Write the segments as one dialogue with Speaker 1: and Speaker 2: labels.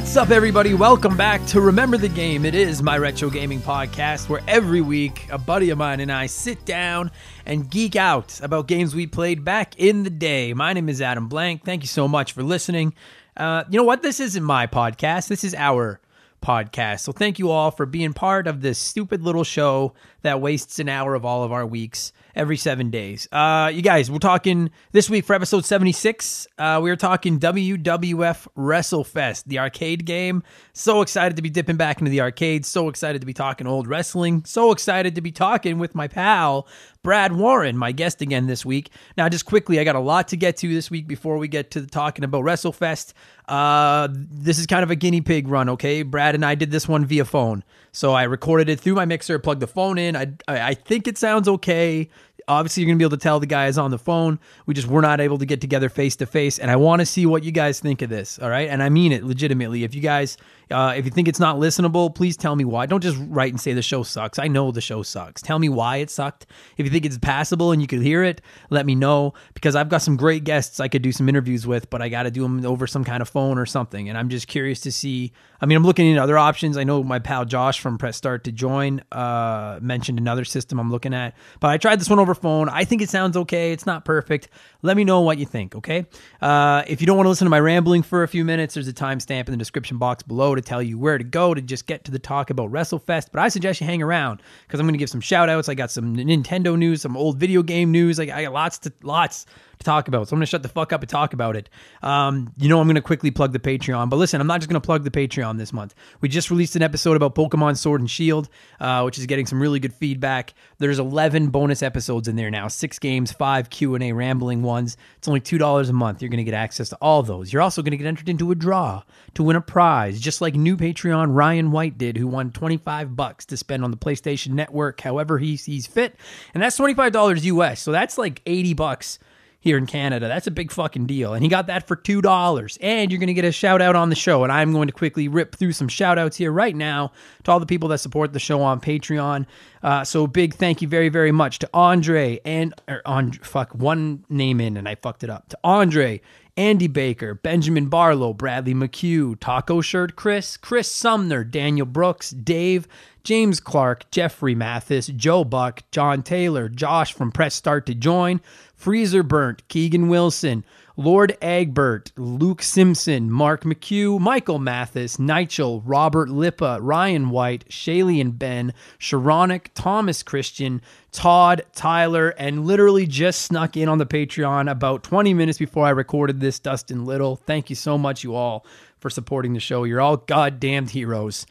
Speaker 1: What's up, everybody? Welcome back to Remember the Game. It is my retro gaming podcast where every week a buddy of mine and I sit down and geek out about games we played back in the day. My name is Adam Blank. Thank you so much for listening. Uh, you know what? This isn't my podcast, this is our podcast. So thank you all for being part of this stupid little show that wastes an hour of all of our weeks every seven days. Uh, you guys, we're talking this week for episode 76. Uh, we are talking WWF WrestleFest, the arcade game. So excited to be dipping back into the arcade. So excited to be talking old wrestling. So excited to be talking with my pal, Brad Warren, my guest again this week. Now, just quickly, I got a lot to get to this week before we get to talking about WrestleFest. Uh, this is kind of a guinea pig run, okay? Brad and I did this one via phone. So I recorded it through my mixer, plugged the phone in. I, I think it sounds okay. Obviously, you're going to be able to tell the guys on the phone. We just were not able to get together face to face. And I want to see what you guys think of this. All right. And I mean it legitimately. If you guys, uh, if you think it's not listenable, please tell me why. Don't just write and say the show sucks. I know the show sucks. Tell me why it sucked. If you think it's passable and you could hear it, let me know because I've got some great guests I could do some interviews with, but I got to do them over some kind of phone or something. And I'm just curious to see. I mean, I'm looking into other options. I know my pal Josh from Press Start to Join uh, mentioned another system I'm looking at, but I tried this one over phone. I think it sounds okay. It's not perfect. Let me know what you think, okay? Uh, if you don't want to listen to my rambling for a few minutes, there's a timestamp in the description box below to tell you where to go to just get to the talk about WrestleFest. But I suggest you hang around because I'm going to give some shout outs. I got some Nintendo news, some old video game news. I, I got lots to lots to talk about. So I'm going to shut the fuck up and talk about it. Um, you know, I'm going to quickly plug the Patreon. But listen, I'm not just going to plug the Patreon this month. We just released an episode about Pokemon Sword and Shield, uh, which is getting some really good feedback. There's 11 bonus episodes in there now, six games, five Q&A rambling ones. It's only $2 a month. You're going to get access to all those. You're also going to get entered into a draw to win a prize, just like new Patreon Ryan White did, who won 25 bucks to spend on the PlayStation Network however he sees fit. And that's $25 US. So that's like 80 bucks here in Canada. That's a big fucking deal. And he got that for $2. And you're going to get a shout out on the show. And I'm going to quickly rip through some shout outs here right now to all the people that support the show on Patreon. Uh, so big thank you very, very much to Andre and, or on, fuck, one name in and I fucked it up. To Andre, Andy Baker, Benjamin Barlow, Bradley McHugh, Taco Shirt Chris, Chris Sumner, Daniel Brooks, Dave, James Clark, Jeffrey Mathis, Joe Buck, John Taylor, Josh from Press Start to Join, Freezer Burnt, Keegan Wilson, Lord Egbert, Luke Simpson, Mark McHugh, Michael Mathis, Nigel, Robert Lippa, Ryan White, Shaylee and Ben, Sharonic, Thomas Christian, Todd, Tyler, and literally just snuck in on the Patreon about 20 minutes before I recorded this, Dustin Little. Thank you so much, you all, for supporting the show. You're all goddamned heroes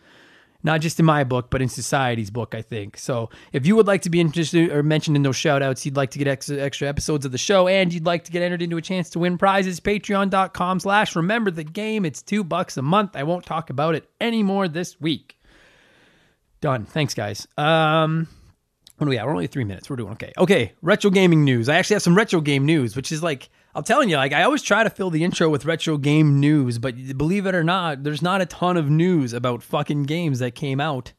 Speaker 1: not just in my book, but in society's book, I think. So if you would like to be interested or mentioned in those shout outs, you'd like to get extra, extra episodes of the show, and you'd like to get entered into a chance to win prizes, patreon.com slash remember the game. It's two bucks a month. I won't talk about it anymore this week. Done. Thanks, guys. Um, what do we have? We're only three minutes. We're doing okay. Okay, retro gaming news. I actually have some retro game news, which is like I'm telling you, like I always try to fill the intro with retro game news, but believe it or not, there's not a ton of news about fucking games that came out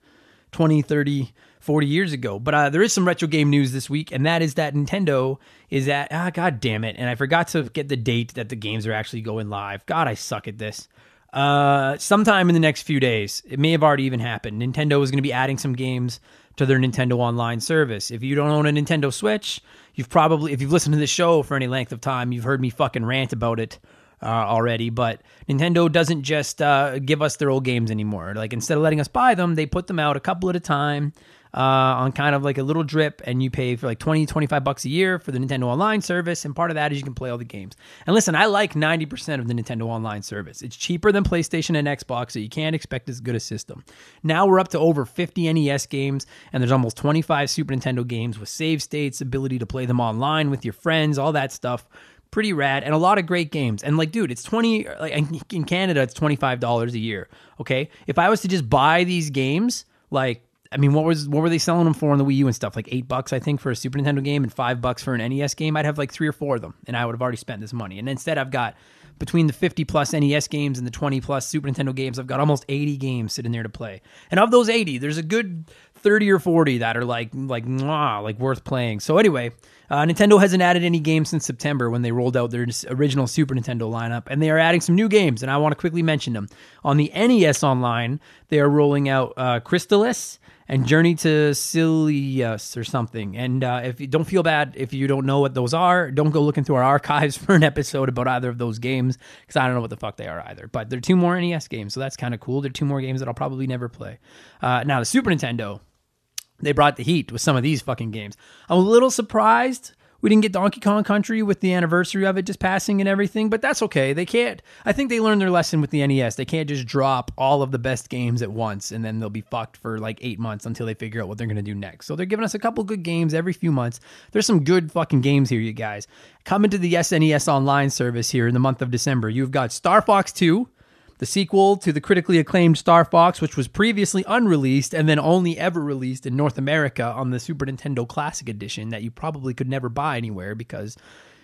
Speaker 1: 20, 30, 40 years ago. But uh, there is some retro game news this week, and that is that Nintendo is at ah god damn it, and I forgot to get the date that the games are actually going live. God, I suck at this. Uh, sometime in the next few days, it may have already even happened. Nintendo is going to be adding some games to their Nintendo Online service. If you don't own a Nintendo Switch, you've probably, if you've listened to this show for any length of time, you've heard me fucking rant about it uh, already. But Nintendo doesn't just uh, give us their old games anymore. Like instead of letting us buy them, they put them out a couple at a time uh, on kind of like a little drip, and you pay for like 20, 25 bucks a year for the Nintendo Online service. And part of that is you can play all the games. And listen, I like 90% of the Nintendo Online service. It's cheaper than PlayStation and Xbox, so you can't expect as good a system. Now we're up to over 50 NES games, and there's almost 25 Super Nintendo games with save states, ability to play them online with your friends, all that stuff pretty rad and a lot of great games and like dude it's 20 like in canada it's $25 a year okay if i was to just buy these games like I mean, what was what were they selling them for on the Wii U and stuff? Like eight bucks, I think, for a Super Nintendo game, and five bucks for an NES game. I'd have like three or four of them, and I would have already spent this money. And instead, I've got between the 50 plus NES games and the 20 plus Super Nintendo games, I've got almost 80 games sitting there to play. And of those 80, there's a good 30 or 40 that are like like mwah, like worth playing. So anyway, uh, Nintendo hasn't added any games since September when they rolled out their original Super Nintendo lineup, and they are adding some new games, and I want to quickly mention them. On the NES Online, they are rolling out uh, Crystalis and Journey to Silius or something. And uh, if you don't feel bad if you don't know what those are, don't go looking through our archives for an episode about either of those games because I don't know what the fuck they are either. But they're two more NES games, so that's kind of cool. They're two more games that I'll probably never play. Uh, now the Super Nintendo they brought the heat with some of these fucking games. I'm a little surprised we didn't get Donkey Kong Country with the anniversary of it just passing and everything, but that's okay. They can't. I think they learned their lesson with the NES. They can't just drop all of the best games at once and then they'll be fucked for like eight months until they figure out what they're going to do next. So they're giving us a couple good games every few months. There's some good fucking games here, you guys. Coming to the SNES online service here in the month of December, you've got Star Fox 2 the sequel to the critically acclaimed Star Fox, which was previously unreleased and then only ever released in North America on the Super Nintendo Classic Edition that you probably could never buy anywhere because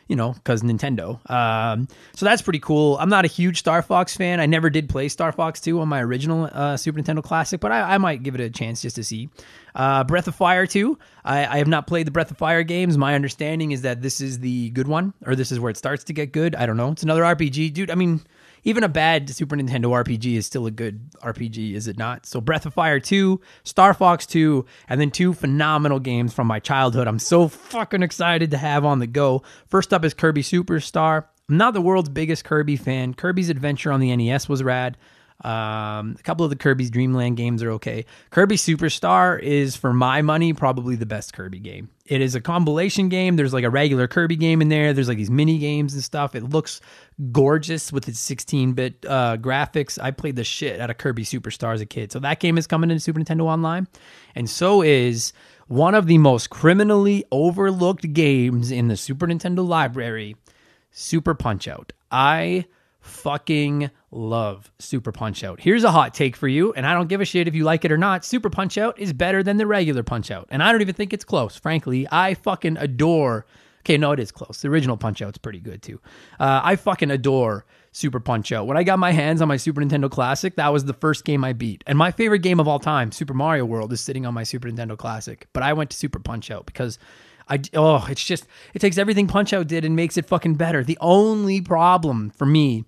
Speaker 1: you know, because Nintendo. Um, so that's pretty cool. I'm not a huge Star Fox fan. I never did play Star Fox 2 on my original uh, Super Nintendo Classic, but I, I, might give it a chance just to see. Uh, Breath of Fire 2. I, I, have not played the Breath of Fire games. My understanding is that this is the good one, or this is where it starts to get good. I don't know. It's another RPG. Dude, I mean, even a bad Super Nintendo RPG is still a good RPG, is it not? So Breath of Fire 2, Star Fox 2, and then two phenomenal games from my childhood. I'm so fucking excited to have on the go. First up is Kirby Superstar. I'm not the world's biggest Kirby fan. Kirby's Adventure on the NES was rad. Um, a couple of the Kirby's Dreamland games are okay. Kirby Superstar is, for my money, probably the best Kirby game. It is a compilation game. There's like a regular Kirby game in there. There's like these mini games and stuff. It looks gorgeous with its 16-bit uh, graphics. I played the shit out of Kirby Superstar as a kid, so that game is coming into Super Nintendo Online, and so is one of the most criminally overlooked games in the Super Nintendo library, Super Punch Out. I fucking love Super Punch Out. Here's a hot take for you, and I don't give a shit if you like it or not. Super Punch Out is better than the regular Punch Out, and I don't even think it's close. Frankly, I fucking adore. Okay, no, it is close. The original Punch Out's pretty good too. Uh, I fucking adore Super Punch Out. When I got my hands on my Super Nintendo Classic, that was the first game I beat. And my favorite game of all time, Super Mario World, is sitting on my Super Nintendo Classic. But I went to Super Punch Out because I oh, it's just it takes everything Punch Out did and makes it fucking better. The only problem for me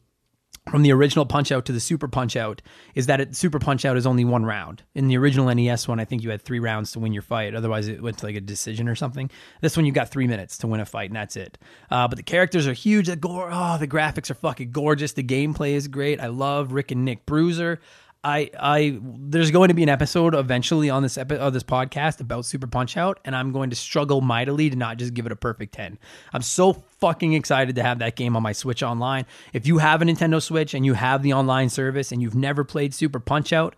Speaker 1: from the original Punch Out to the Super Punch Out is that it, Super Punch Out is only one round. In the original NES one, I think you had three rounds to win your fight. Otherwise, it went to like a decision or something. This one, you got three minutes to win a fight, and that's it. Uh, but the characters are huge. The gore, oh, the graphics are fucking gorgeous. The gameplay is great. I love Rick and Nick Bruiser. I I there's going to be an episode eventually on this epi- of this podcast about Super Punch Out, and I'm going to struggle mightily to not just give it a perfect ten. I'm so fucking excited to have that game on my Switch online. If you have a Nintendo Switch and you have the online service and you've never played Super Punch Out,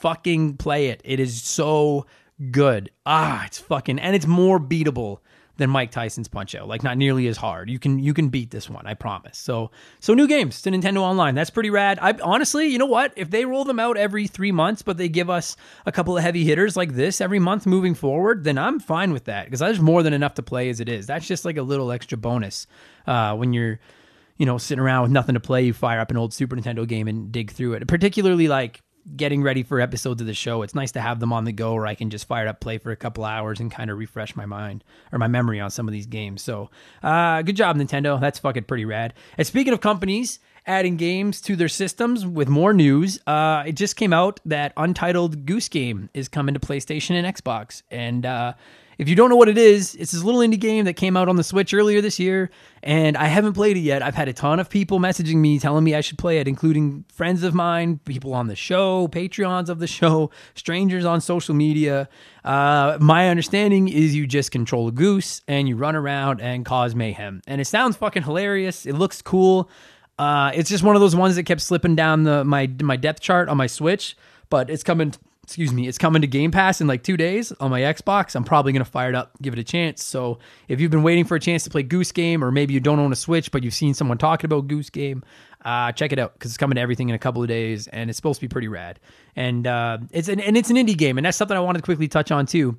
Speaker 1: fucking play it. It is so good. Ah, it's fucking and it's more beatable than Mike Tyson's Punch Out. Like not nearly as hard. You can you can beat this one, I promise. So so new games to Nintendo Online. That's pretty rad. I honestly, you know what? If they roll them out every three months, but they give us a couple of heavy hitters like this every month moving forward, then I'm fine with that because there's more than enough to play as it is. That's just like a little extra bonus uh, when you're you know sitting around with nothing to play. You fire up an old Super Nintendo game and dig through it. Particularly like getting ready for episodes of the show, it's nice to have them on the go where I can just fire up, play for a couple hours, and kind of refresh my mind or my memory on some of these games. So, uh, good job, Nintendo. That's fucking pretty rad. And speaking of companies adding games to their systems with more news, uh, it just came out that Untitled Goose Game is coming to PlayStation and Xbox. And, uh, if you don't know what it is, it's this little indie game that came out on the Switch earlier this year, and I haven't played it yet. I've had a ton of people messaging me telling me I should play it, including friends of mine, people on the show, Patreons of the show, strangers on social media. Uh, my understanding is you just control a goose and you run around and cause mayhem. And it sounds fucking hilarious. It looks cool. Uh, it's just one of those ones that kept slipping down the my my depth chart on my Switch, but it's coming excuse me, it's coming to Game Pass in like two days on my Xbox. I'm probably going to fire it up, give it a chance. So if you've been waiting for a chance to play Goose Game, or maybe you don't own a Switch, but you've seen someone talking about Goose Game, uh, check it out because it's coming to everything in a couple of days, and it's supposed to be pretty rad. And uh, it's an, and it's an indie game, and that's something I wanted to quickly touch on too.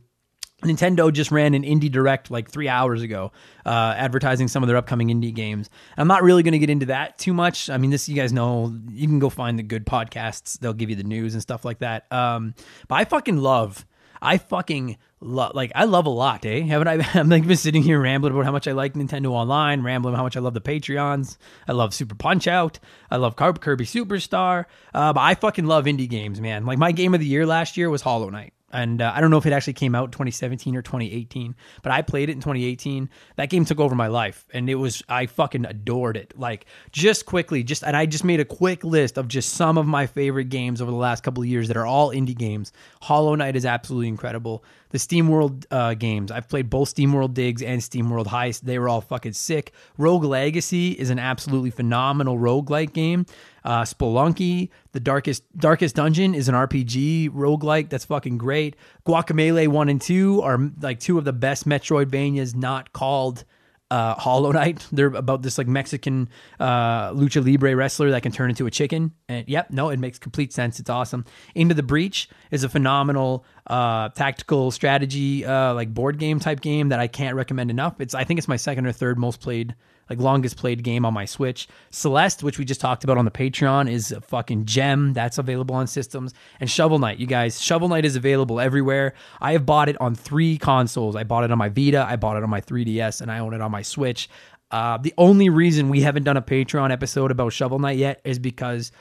Speaker 1: Nintendo just ran an indie direct like three hours ago, uh, advertising some of their upcoming indie games. I'm not really going to get into that too much. I mean, this you guys know. You can go find the good podcasts; they'll give you the news and stuff like that. Um, but I fucking love. I fucking love, like, I love a lot, eh? Haven't I? I'm like been sitting here rambling about how much I like Nintendo Online, rambling how much I love the Patreons. I love Super Punch Out. I love Kirby Superstar. Uh, but I fucking love indie games, man. Like, my game of the year last year was Hollow Knight and uh, I don't know if it actually came out 2017 or 2018, but I played it in 2018. That game took over my life, and it was I fucking adored it. Like just quickly, just and I just made a quick list of just some of my favorite games over the last couple of years that are all indie games. Hollow Knight is absolutely incredible. The SteamWorld uh, games, I've played both Steam World Digs and Steam World Heist. They were all fucking sick. Rogue Legacy is an absolutely phenomenal roguelike game. Uh, Spelunky, the Darkest Darkest Dungeon is an RPG roguelike that's fucking great. Guacamelee 1 and 2 are like two of the best Metroidvanias not called uh, Hollow Knight. They're about this like Mexican uh, lucha libre wrestler that can turn into a chicken. And yep, no, it makes complete sense. It's awesome. Into the Breach is a phenomenal uh, tactical strategy uh, like board game type game that I can't recommend enough. It's I think it's my second or third most played like longest played game on my Switch. Celeste, which we just talked about on the Patreon, is a fucking gem. That's available on systems. And Shovel Knight, you guys, Shovel Knight is available everywhere. I have bought it on three consoles. I bought it on my Vita, I bought it on my 3DS, and I own it on my Switch. Uh, the only reason we haven't done a Patreon episode about Shovel Knight yet is because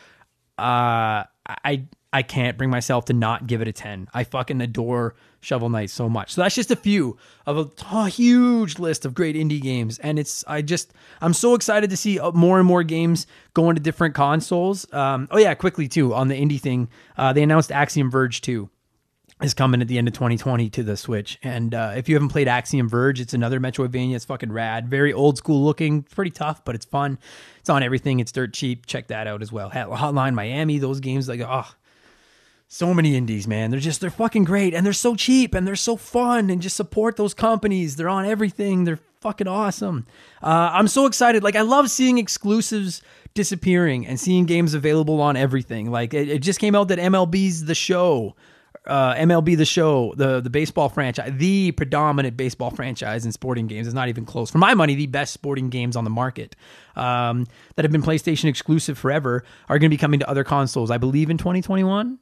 Speaker 1: uh, I I can't bring myself to not give it a 10. I fucking adore Shovel Knight so much. So that's just a few of a, huge list of great indie games. And it's, I just, I'm so excited to see uh, more and more games going to different consoles. Um, oh, yeah, quickly too, on the indie thing, uh, they announced Axiom Verge 2 is coming at the end of 2020 to the Switch. And uh, if you haven't played Axiom Verge, it's another Metroidvania. It's fucking rad. Very old school looking, pretty tough, but it's fun. It's on everything. It's dirt cheap. Check that out as well. Hotline Miami, those games, like, oh, so many indies, man. They're just they're fucking great and they're so cheap and they're so fun and just support those companies. They're on everything. They're fucking awesome. Uh, I'm so excited. Like I love seeing exclusives disappearing and seeing games available on everything. Like it, it just came out that MLB's The Show, uh, MLB The Show, the the baseball franchise, the predominant baseball franchise in sporting games is not even close. For my money, the best sporting games on the market um, that have been PlayStation exclusive forever are going to be coming to other consoles. I believe in 2021.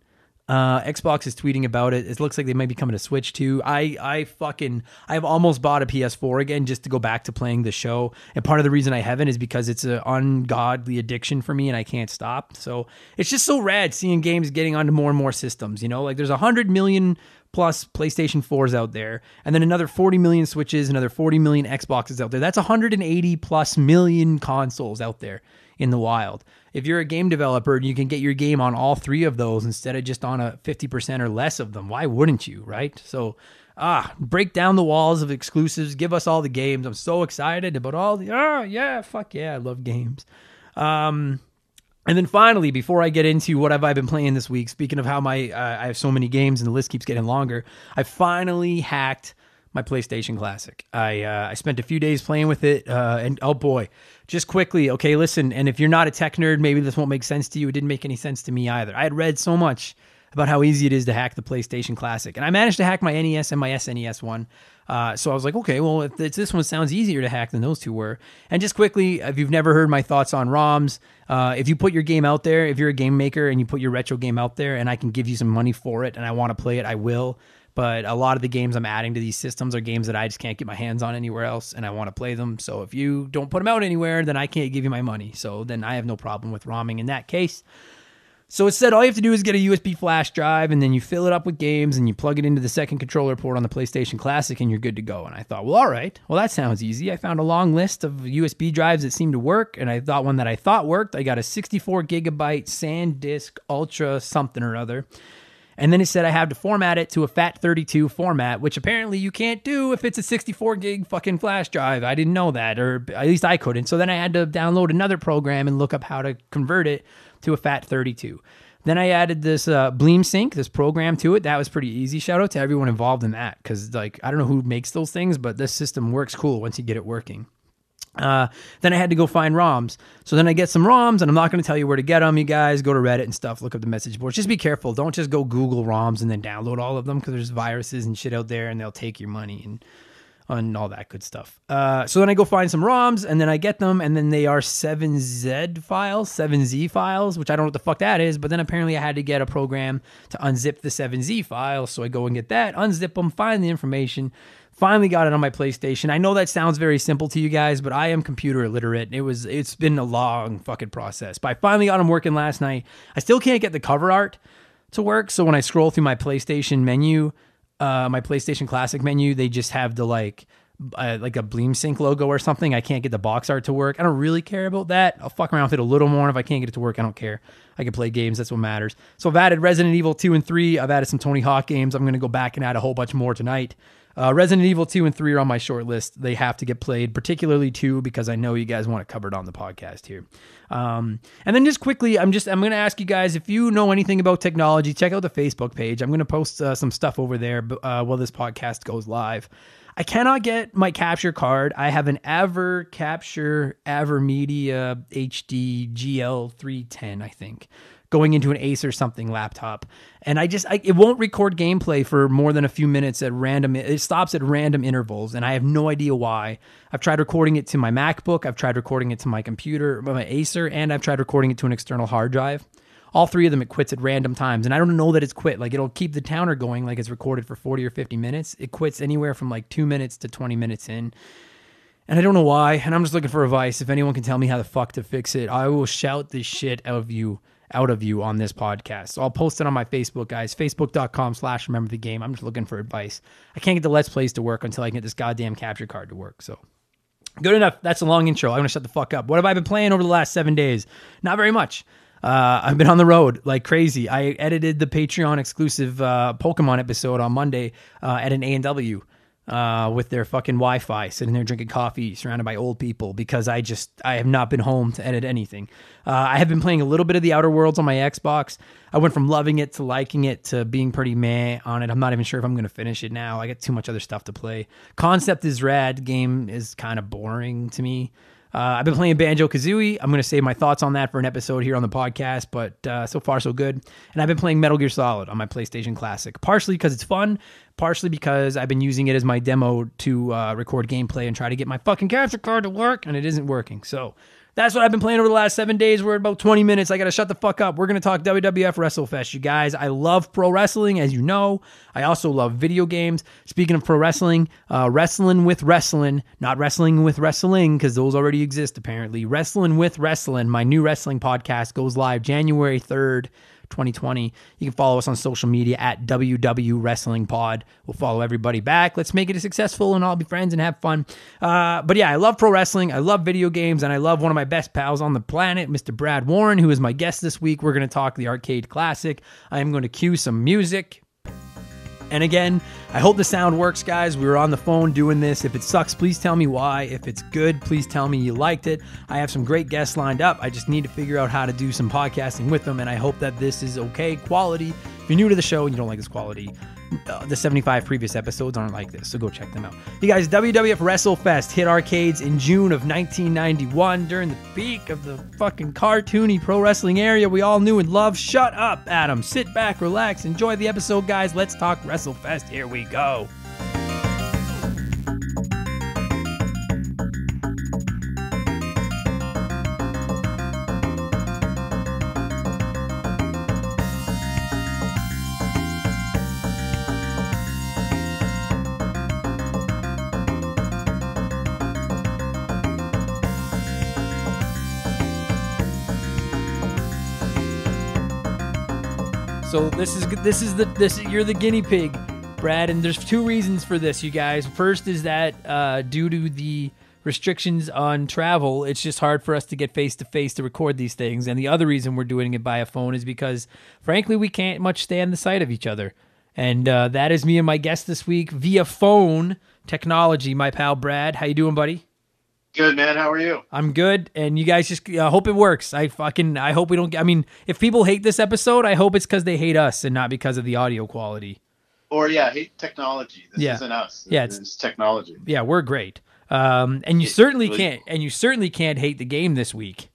Speaker 1: Uh, Xbox is tweeting about it. It looks like they might be coming to Switch too. I I fucking I've almost bought a PS4 again just to go back to playing the show. And part of the reason I haven't is because it's an ungodly addiction for me and I can't stop. So it's just so rad seeing games getting onto more and more systems. You know, like there's a hundred million plus PlayStation 4s out there, and then another 40 million Switches, another 40 million Xboxes out there. That's 180 plus million consoles out there in the wild. If you're a game developer and you can get your game on all three of those instead of just on a 50% or less of them, why wouldn't you, right? So, ah, break down the walls of exclusives, give us all the games. I'm so excited about all the, oh, yeah, fuck yeah, I love games. Um, and then finally, before I get into what have I been playing this week, speaking of how my uh, I have so many games and the list keeps getting longer, I finally hacked my PlayStation Classic. I uh, I spent a few days playing with it, uh, and oh boy, just quickly, okay, listen. And if you're not a tech nerd, maybe this won't make sense to you. It didn't make any sense to me either. I had read so much about how easy it is to hack the PlayStation Classic, and I managed to hack my NES and my SNES one. Uh, so I was like, okay, well, if this one sounds easier to hack than those two were. And just quickly, if you've never heard my thoughts on ROMs, uh, if you put your game out there, if you're a game maker and you put your retro game out there, and I can give you some money for it, and I want to play it, I will but a lot of the games I'm adding to these systems are games that I just can't get my hands on anywhere else and I want to play them. So if you don't put them out anywhere, then I can't give you my money. So then I have no problem with ROMing in that case. So it said all you have to do is get a USB flash drive and then you fill it up with games and you plug it into the second controller port on the PlayStation Classic and you're good to go. And I thought, well, all right, well, that sounds easy. I found a long list of USB drives that seemed to work and I thought one that I thought worked. I got a 64 gigabyte SanDisk Ultra something or other. And then it said I have to format it to a FAT32 format, which apparently you can't do if it's a 64 gig fucking flash drive. I didn't know that, or at least I couldn't. So then I had to download another program and look up how to convert it to a FAT32. Then I added this uh, Bleem Sync, this program to it. That was pretty easy. Shout out to everyone involved in that because, like, I don't know who makes those things, but this system works cool once you get it working. Uh, then I had to go find ROMs. So then I get some ROMs, and I'm not going to tell you where to get them. You guys go to Reddit and stuff, look up the message boards. Just be careful. Don't just go Google ROMs and then download all of them because there's viruses and shit out there, and they'll take your money. And and all that good stuff. Uh, so then I go find some ROMs and then I get them and then they are 7Z files, 7Z files, which I don't know what the fuck that is, but then apparently I had to get a program to unzip the 7Z files. So I go and get that, unzip them, find the information. Finally got it on my PlayStation. I know that sounds very simple to you guys, but I am computer illiterate. It was it's been a long fucking process. But I finally got them working last night. I still can't get the cover art to work. So when I scroll through my PlayStation menu, uh, my PlayStation Classic menu, they just have the like uh, like a Bleem Sync logo or something. I can't get the box art to work. I don't really care about that. I'll fuck around with it a little more. If I can't get it to work, I don't care. I can play games. That's what matters. So I've added Resident Evil 2 and 3. I've added some Tony Hawk games. I'm going to go back and add a whole bunch more tonight. Uh, Resident Evil 2 and 3 are on my short list. They have to get played, particularly 2 because I know you guys want it covered on the podcast here. Um, and then just quickly, I'm just I'm going to ask you guys if you know anything about technology, check out the Facebook page. I'm going to post uh, some stuff over there uh, while this podcast goes live. I cannot get my capture card. I have an Aver Capture AverMedia HD GL310, I think going into an Acer something laptop. And I just, I, it won't record gameplay for more than a few minutes at random. It stops at random intervals, and I have no idea why. I've tried recording it to my MacBook, I've tried recording it to my computer, my Acer, and I've tried recording it to an external hard drive. All three of them, it quits at random times. And I don't know that it's quit. Like it'll keep the counter going like it's recorded for 40 or 50 minutes. It quits anywhere from like two minutes to 20 minutes in. And I don't know why. And I'm just looking for advice. If anyone can tell me how the fuck to fix it, I will shout this shit out of you out of you on this podcast. So I'll post it on my Facebook, guys. Facebook.com slash remember the game. I'm just looking for advice. I can't get the Let's Plays to work until I get this goddamn capture card to work. So good enough. That's a long intro. I'm gonna shut the fuck up. What have I been playing over the last seven days? Not very much. Uh, I've been on the road like crazy. I edited the Patreon exclusive uh, Pokemon episode on Monday uh, at an A and W uh, with their fucking Wi-Fi, sitting there drinking coffee, surrounded by old people because I just I have not been home to edit anything. Uh, I have been playing a little bit of the Outer Worlds on my Xbox. I went from loving it to liking it to being pretty meh on it. I'm not even sure if I'm going to finish it now. I got too much other stuff to play. Concept is rad. Game is kind of boring to me. Uh, I've been playing Banjo Kazooie. I'm going to save my thoughts on that for an episode here on the podcast, but uh, so far, so good. And I've been playing Metal Gear Solid on my PlayStation Classic, partially because it's fun, partially because I've been using it as my demo to uh, record gameplay and try to get my fucking capture card to work, and it isn't working. So that's what I've been playing over the last seven days. We're about 20 minutes. I got to shut the fuck up. We're going to talk WWF WrestleFest, you guys. I love pro wrestling, as you know. I also love video games. Speaking of pro wrestling, uh, Wrestling with Wrestling, not Wrestling with Wrestling, because those already exist apparently. Wrestling with Wrestling, my new wrestling podcast, goes live January 3rd. 2020. You can follow us on social media at WW Wrestling Pod. We'll follow everybody back. Let's make it a successful and all be friends and have fun. Uh, but yeah, I love pro wrestling. I love video games, and I love one of my best pals on the planet, Mr. Brad Warren, who is my guest this week. We're going to talk the arcade classic. I am going to cue some music. And again, I hope the sound works, guys. We were on the phone doing this. If it sucks, please tell me why. If it's good, please tell me you liked it. I have some great guests lined up. I just need to figure out how to do some podcasting with them, and I hope that this is okay quality. If you're new to the show and you don't like this quality, Uh, the 75 previous episodes aren't like this, so go check them out. You guys, WWF WrestleFest hit arcades in June of 1991 during the peak of the fucking cartoony pro wrestling area we all knew and loved. Shut up, Adam. Sit back, relax, enjoy the episode, guys. Let's talk WrestleFest. Here we go. So this is this is the this you're the guinea pig, Brad, and there's two reasons for this, you guys. First is that uh, due to the restrictions on travel, it's just hard for us to get face to face to record these things. And the other reason we're doing it by a phone is because, frankly, we can't much stand the sight of each other. And uh, that is me and my guest this week via phone technology. My pal Brad, how you doing, buddy?
Speaker 2: Good man. How are you?
Speaker 1: I'm good, and you guys just uh, hope it works. I fucking I hope we don't. I mean, if people hate this episode, I hope it's because they hate us and not because of the audio quality.
Speaker 2: Or yeah, hate technology. This
Speaker 1: Yeah.
Speaker 2: isn't us.
Speaker 1: Yeah,
Speaker 2: it's,
Speaker 1: it's-
Speaker 2: technology.
Speaker 1: Yeah, we're great. Um, and you certainly
Speaker 2: really-
Speaker 1: can't, and you certainly can't hate the game this week.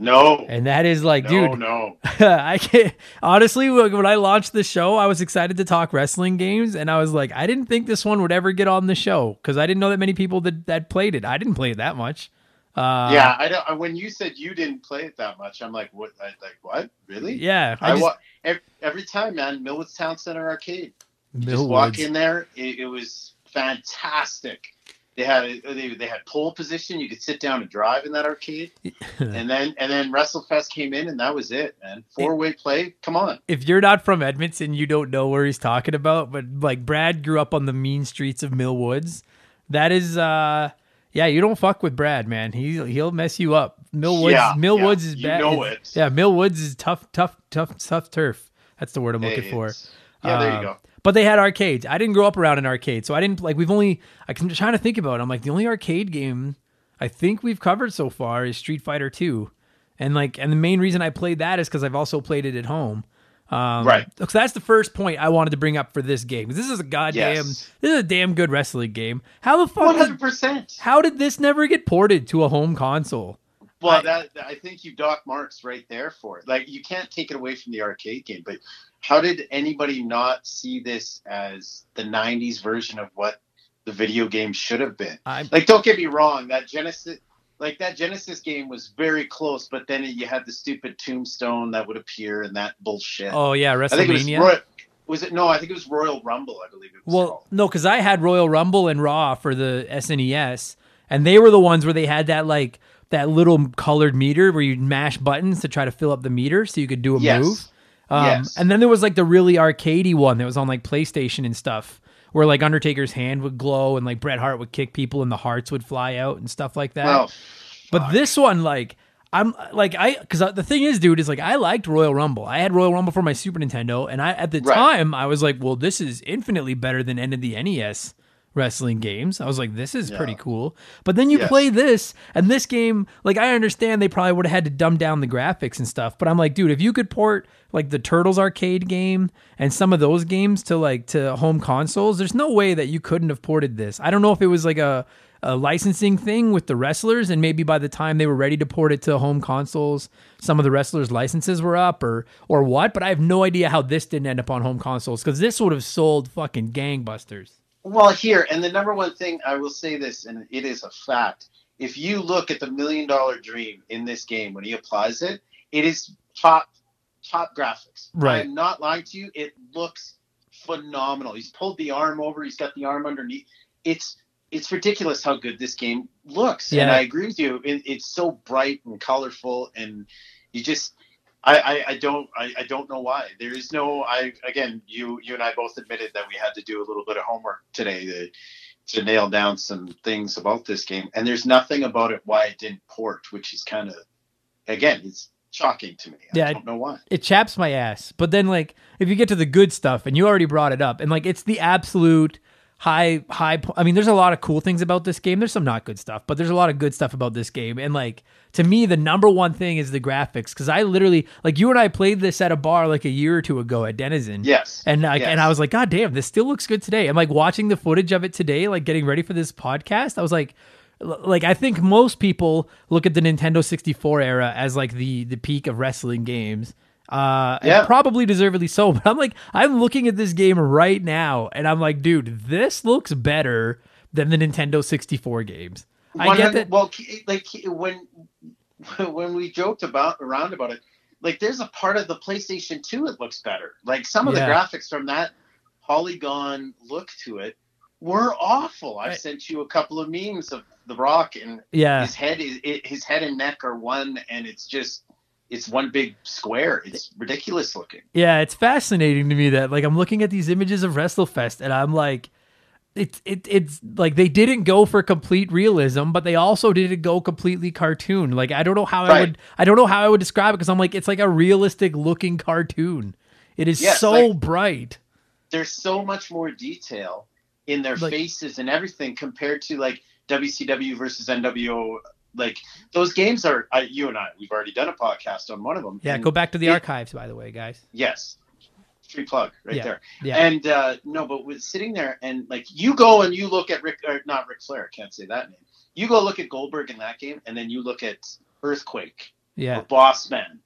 Speaker 2: No.
Speaker 1: And that is like,
Speaker 2: no,
Speaker 1: dude,
Speaker 2: no.
Speaker 1: I can't honestly when I launched the show, I was excited to talk wrestling games and I was like, I didn't think this one would ever get on the show because I didn't know that many people that, that played it. I didn't play it that much. Uh,
Speaker 2: yeah, I don't. When you said you didn't play it that much, I'm like, what? I, like, what? Really?
Speaker 1: Yeah.
Speaker 2: I,
Speaker 1: just,
Speaker 2: wa- every, every time, man. Millwoods Town Center Arcade. You Just walk in there. It, it was fantastic. They had they, they had pole position. You could sit down and drive in that arcade. and then and then WrestleFest came in, and that was it, man. Four way play. Come on.
Speaker 1: if you're not from Edmonton, you don't know where he's talking about. But like Brad grew up on the mean streets of Millwoods. That is, uh, yeah, you don't fuck with Brad, man. He he'll mess you up. Millwoods,
Speaker 2: Yeah,
Speaker 1: Millwoods
Speaker 2: yeah,
Speaker 1: is
Speaker 2: you
Speaker 1: bad.
Speaker 2: know
Speaker 1: is-
Speaker 2: it.
Speaker 1: Yeah, Millwoods is tough, tough, tough, tough turf. That's the word I'm looking for.
Speaker 2: It's- Yeah, there
Speaker 1: Uh,
Speaker 2: you go.
Speaker 1: But they had arcades. I didn't grow up around an arcade, so I didn't like. We've only. I'm trying to think about. it. I'm like the only arcade game I think we've covered so far is Street Fighter Two, and like, and the main reason I played that is because I've also played it at home. Um,
Speaker 2: Right.
Speaker 1: So that's the first point I wanted to bring up for this game. This is a goddamn.
Speaker 2: Yes.
Speaker 1: This is a damn good wrestling game. How the fuck?
Speaker 2: Hundred percent.
Speaker 1: how did this never get ported to a home console?
Speaker 2: Well,
Speaker 1: I-
Speaker 2: that I think you dock marks right there for it. Like you can't take it away from the arcade game, but how did anybody not see this as the '90s version of what the video game should have been?
Speaker 1: I
Speaker 2: Like, don't get me wrong, that Genesis, like that Genesis game was very close, but then you had the stupid tombstone that would appear and that bullshit.
Speaker 1: oh yeah,
Speaker 2: I think it was
Speaker 1: WrestleMania.
Speaker 2: Royal, was it? No, I think it was Royal Rumble. I believe it was.
Speaker 1: Well,
Speaker 2: called.
Speaker 1: no, because I had Royal Rumble and Raw for the SNES, and they were the ones where they had that like that little colored meter where you mash buttons to try to fill up the meter so you could do a
Speaker 2: Yes.
Speaker 1: move. Um,
Speaker 2: Yes.
Speaker 1: And then there was like the really arcadey one that was on like PlayStation and stuff, where like Undertaker's hand would glow and like Bret Hart would kick people and the hearts would fly out and stuff like that.
Speaker 2: well,
Speaker 1: But this one, like, I'm like I because the thing is, dude, is like I liked Royal Rumble. I had Royal Rumble for my Super Nintendo, and I at the
Speaker 2: Right.
Speaker 1: time I was like, well, this is infinitely better than any of the NES wrestling games. I was like, this is pretty cool. But then you
Speaker 2: Yes.
Speaker 1: play this, and this game, like I understand they probably would have had to dumb down the graphics and stuff, but I'm like, dude, if you could port like the Turtles arcade game and some of those games to like to home consoles, there's no way that you couldn't have ported this. I don't know if it was like a a licensing thing with the wrestlers, and maybe by the time they were ready to port it to home consoles, some of the wrestlers' licenses were up, or or what. But I have no idea how this didn't end up on home consoles because this would have sold fucking gangbusters.
Speaker 2: Well, here, and the number one thing I will say this, and it is a fact. If you look at the million dollar dream in this game when he applies it, it is top top graphics.
Speaker 1: Right.
Speaker 2: I'm not lying to you. It looks phenomenal. He's pulled the arm over. He's got the arm underneath. It's it's ridiculous how good this game looks. And I agree with you. It, it's so bright and colorful, and you just I, I, I don't I, I don't know why. There is no I again you you and I both admitted that we had to do a little bit of homework today to to nail down some things about this game. And there's nothing about it why it didn't port, which is kind of again, it's shocking to me.
Speaker 1: Yeah,
Speaker 2: I don't know why.
Speaker 1: it chaps my ass. But then like if you get to the good stuff and you already brought it up and like it's the absolute high high I mean there's a lot of cool things about this game. There's some not good stuff, but there's a lot of good stuff about this game. And like to me the number one thing is the graphics cuz I literally like you and I played this at a bar like a year or two ago at Denizen.
Speaker 2: Yes.
Speaker 1: And like,
Speaker 2: Yes.
Speaker 1: and I was like, God damn, this still looks good today. I'm like watching the footage of it today, like getting ready for this podcast. I was like, like I think most people look at the Nintendo 64 era as like the the peak of wrestling games. Uh,
Speaker 2: Yeah.
Speaker 1: probably deservedly so. But I'm like, I'm looking at this game right now, and I'm like, dude, this looks better than the Nintendo 64 games. I get
Speaker 2: 100
Speaker 1: that.
Speaker 2: Well, like when when we joked about around about it, like there's a part of the PlayStation 2 it looks better. Like some of
Speaker 1: Yeah.
Speaker 2: the graphics from that polygon look to it were awful. I've
Speaker 1: Right.
Speaker 2: sent you a couple of memes of The Rock and
Speaker 1: Yeah,
Speaker 2: his head is it, his head and neck are one, and it's just it's one big square. It's ridiculous looking.
Speaker 1: Yeah, it's fascinating to me that like I'm looking at these images of WrestleFest and I'm like it's it it's like they didn't go for complete realism, but they also didn't go completely cartoon. Like I don't know how I would I don't know how I would describe it because I'm like it's like a realistic looking cartoon. It is
Speaker 2: Yes,
Speaker 1: so
Speaker 2: like-
Speaker 1: bright.
Speaker 2: There's so much more detail in their
Speaker 1: Like-
Speaker 2: faces and everything compared to like WCW versus NWO. Like those games are uh, you and I. We've already done a podcast on one of them.
Speaker 1: Yeah, go back to the
Speaker 2: it-
Speaker 1: archives by the way, guys.
Speaker 2: Yes, free plug right
Speaker 1: Yeah,
Speaker 2: there.
Speaker 1: yeah.
Speaker 2: And uh, no, but with sitting there and like you go and you look at Rick or not Ric Flair. Can't say that name. You go look at Goldberg in that game, and then you look at Earthquake
Speaker 1: Yeah.
Speaker 2: or Boss Man.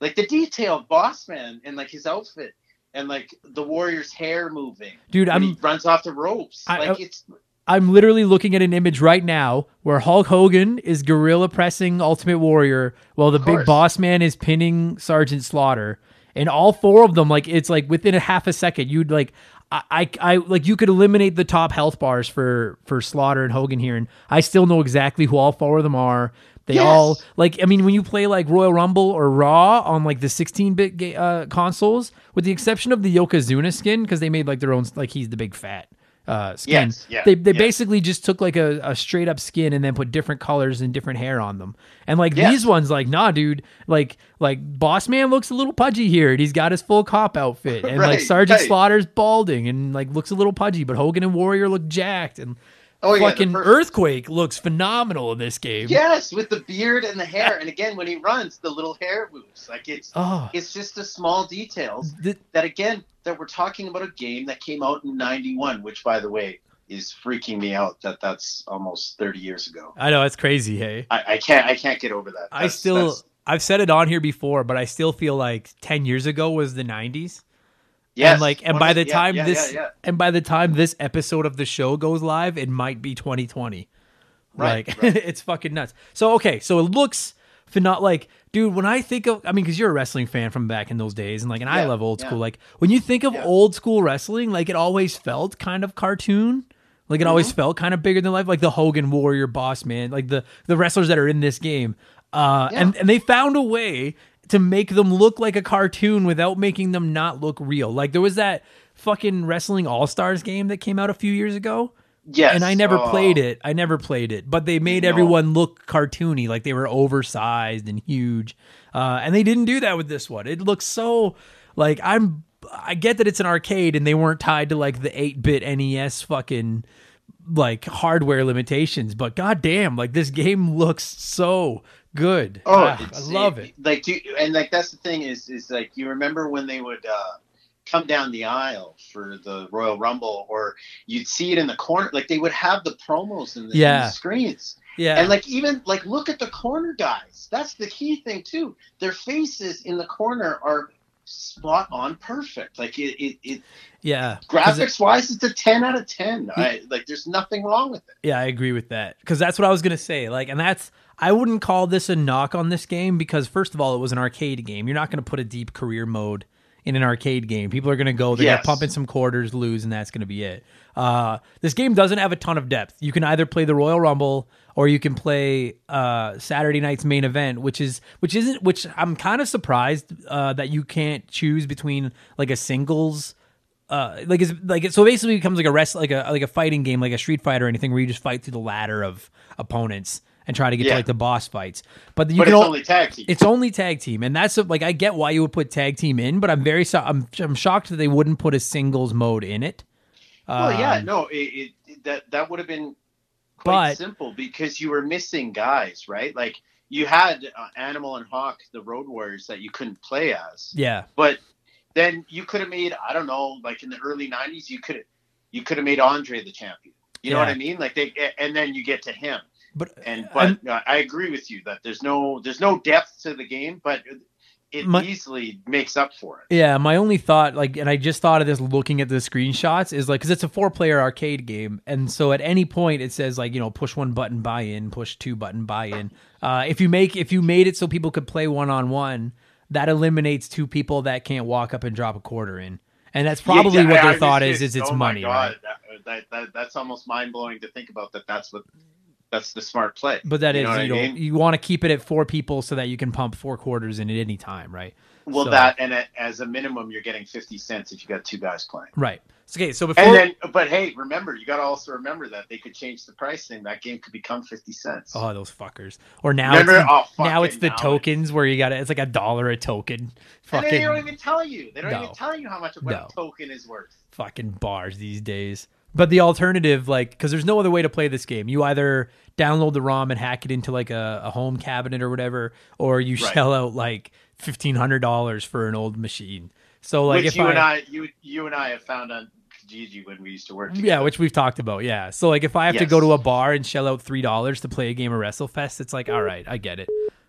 Speaker 2: Like the detail of Boss Man and like his outfit and like the warrior's hair moving.
Speaker 1: Dude, I'm
Speaker 2: he runs off the ropes.
Speaker 1: I-
Speaker 2: like
Speaker 1: I-
Speaker 2: it's
Speaker 1: I'm literally looking at an image right now where Hulk Hogan is gorilla pressing Ultimate Warrior while the big boss man is pinning Sergeant Slaughter. And all four of them, like it's like within a half a second, you'd like I, I, I like you could eliminate the top health bars for for Slaughter and Hogan here, and I still know exactly who all four of them are. They
Speaker 2: Yes.
Speaker 1: all like I mean when you play like Royal Rumble or Raw on like the 16-bit ga- uh, consoles, with the exception of the Yokozuna skin because they made like their own like he's the big fat uh, skin.
Speaker 2: Yes, yeah,
Speaker 1: they they
Speaker 2: yeah.
Speaker 1: basically just took like a, a straight up skin and then put different colors and different hair on them. And like
Speaker 2: Yes.
Speaker 1: these ones, like nah, dude, like like Boss Man looks a little pudgy here. and He's got his full cop outfit, and like Sergeant
Speaker 2: right.
Speaker 1: Slaughter's balding and like looks a little pudgy. But Hogan and Warrior look jacked, and
Speaker 2: Oh, yeah,
Speaker 1: fucking
Speaker 2: first-
Speaker 1: Earthquake looks phenomenal in this game.
Speaker 2: yes, with the beard and the hair. And again, when he runs, the little hair moves. Like it's
Speaker 1: Oh,
Speaker 2: it's just the small details
Speaker 1: th-
Speaker 2: that again that we're talking about a game that came out in 91 which by the way is freaking me out that that's almost 30 years ago
Speaker 1: I know it's crazy. Hey,
Speaker 2: i, I can't i can't get over that
Speaker 1: I still
Speaker 2: that's-
Speaker 1: I've said it on here before, but I still feel like ten years ago was the '90s.
Speaker 2: yes,
Speaker 1: and like and by the
Speaker 2: yeah,
Speaker 1: time
Speaker 2: yeah,
Speaker 1: this
Speaker 2: yeah.
Speaker 1: and by the time this episode of the show goes live it might be 2020
Speaker 2: Right,
Speaker 1: like
Speaker 2: right.
Speaker 1: it's fucking nuts so okay so it looks not like dude when i think of i mean because you're a wrestling fan from back in those days and like and i love old
Speaker 2: yeah.
Speaker 1: school like when you think of
Speaker 2: Yeah.
Speaker 1: old school wrestling like it always felt kind of cartoon like it always
Speaker 2: Mm-hmm.
Speaker 1: felt kind of bigger than life like the hogan warrior boss man like the the wrestlers that are in this game uh and and they found a way to make them look like a cartoon without making them not look real like there was that fucking wrestling all-stars game that came out a few years ago
Speaker 2: yes
Speaker 1: and I never
Speaker 2: Oh,
Speaker 1: played it. I never played it, but they made
Speaker 2: No.
Speaker 1: everyone look cartoony, like they were oversized and huge. Uh, and they didn't do that with this one. It looks so like I'm. I get that it's an arcade and they weren't tied to like the 8-bit NES fucking like hardware limitations, but goddamn, like this game looks so good.
Speaker 2: oh
Speaker 1: Ah, I love it.
Speaker 2: like do, and like that's the thing is is like you remember when they would uh come down the aisle for the royal rumble or you'd see it in the corner like they would have the promos in the, in the screens
Speaker 1: Yeah.
Speaker 2: And like even like look at the corner guys. That's the key thing too. Their faces in the corner are spot on perfect. Like it, it, it
Speaker 1: yeah. 'Cause it-
Speaker 2: graphics wise, it's a ten out of ten. I like there's nothing wrong with it.
Speaker 1: Yeah, I agree with that because that's what I was gonna say. Like, and that's I wouldn't call this a knock on this game because first of all, it was an arcade game. You're not gonna put a deep career mode in an arcade game. People are gonna go, they're
Speaker 2: Yes.
Speaker 1: gonna pump in some quarters, lose, and that's gonna be it. Uh, this game doesn't have a ton of depth. You can either play the Royal Rumble or you can play uh, Saturday night's main event, which is which isn't which I'm kind of surprised uh, that you can't choose between like a singles uh, like it's like so basically it becomes like a rest like a like a fighting game like a street Fighter or anything where you just fight through the ladder of opponents and try to get to like the boss fights but you
Speaker 2: But
Speaker 1: can
Speaker 2: it's
Speaker 1: o-
Speaker 2: only tag team.
Speaker 1: it's only tag team and that's like i get why you would put tag team in but i'm very so i'm, I'm shocked that they wouldn't put a singles mode in it
Speaker 2: well, yeah,
Speaker 1: Um,
Speaker 2: no, it, it that that would have been quite
Speaker 1: But-
Speaker 2: simple because you were missing guys, right? Like you had uh, Animal and Hawk, the Road Warriors, that you couldn't play as.
Speaker 1: yeah
Speaker 2: But then you could have made I don't know, like in the early '90s, you could you could have made Andre the champion. You know what I mean? Like they, and then you get to him.
Speaker 1: But
Speaker 2: And but uh, I agree with you that there's no there's no depth to the game, but it
Speaker 1: My-
Speaker 2: easily makes up for it.
Speaker 1: Yeah, my only thought, like, and I just thought of this looking at the screenshots, is like, because it's a four player arcade game. And so at any point it says, like, you know, push one button buy in, push two button buy in. Uh, if you make, if you made it so people could play one on one, that eliminates two people that can't walk up and drop a quarter in. And that's probably
Speaker 2: Yeah,
Speaker 1: what their
Speaker 2: I
Speaker 1: thought
Speaker 2: just-
Speaker 1: is, is it's
Speaker 2: oh
Speaker 1: money,
Speaker 2: God,
Speaker 1: right?
Speaker 2: That, that, that's almost mind blowing to think about that. That's what that's the smart play.
Speaker 1: But that
Speaker 2: you
Speaker 1: is, you
Speaker 2: mean?
Speaker 1: you want to keep it at four people so that you can pump four quarters in at any time, right?
Speaker 2: Well,
Speaker 1: so-
Speaker 2: that and as a minimum, you're getting fifty cents if you got two guys playing.
Speaker 1: Right. So, okay, so before
Speaker 2: And then, but hey, remember, you got to also remember that they could change the pricing. That game could become fifty cents.
Speaker 1: Oh, those fuckers! Or now,
Speaker 2: Remember-
Speaker 1: it's,
Speaker 2: oh,
Speaker 1: now it's the tokens where you got to It's like a dollar a token.
Speaker 2: and
Speaker 1: Fucking
Speaker 2: they don't even tell you. They don't
Speaker 1: No.
Speaker 2: even tell you how much what
Speaker 1: No.
Speaker 2: a token is worth.
Speaker 1: fucking bars these days. But the alternative, like, because there's no other way to play this game. You either download the ROM and hack it into like a, a home cabinet or whatever, or you
Speaker 2: Right.
Speaker 1: shell out like fifteen hundred dollars for an old machine. So like,
Speaker 2: which
Speaker 1: if
Speaker 2: you
Speaker 1: I,
Speaker 2: and I, you, you and I have found on Kijiji when we used to work. Together.
Speaker 1: yeah, which we've talked about, yeah. So like, if I have to go to a bar and shell out three dollars to play a game of WrestleFest, it's like, all right, I get it.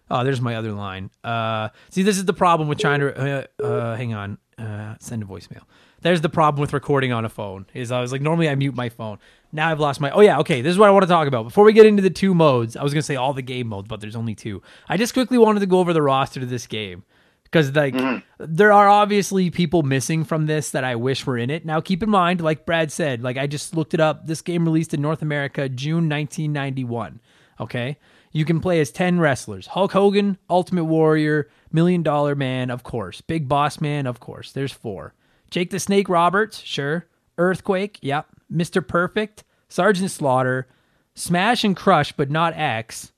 Speaker 1: Oh, there's my other line. Uh, see, this is the problem with trying to. Uh, uh, hang on. Uh, send a voicemail. There's the problem with recording on a phone. Is I was like, normally I mute my phone. Now I've lost my. Oh yeah, okay. This is what I want to talk about. Before we get into the two modes, I was gonna say all the game modes, but there's only two. I just quickly wanted to go over the roster to this game because like mm-hmm. there are obviously people missing from this that I wish were in it. Now keep in mind, like Brad said, like I just looked it up. This game released in North America June 1991. Okay, you can play as ten wrestlers: Hulk Hogan, Ultimate Warrior, Million Dollar Man, of course, Big Boss Man, of course. There's four. Jake the Snake Roberts, sure. Earthquake, yep. Mr. Perfect, Sergeant Slaughter, Smash and Crush, but not Ax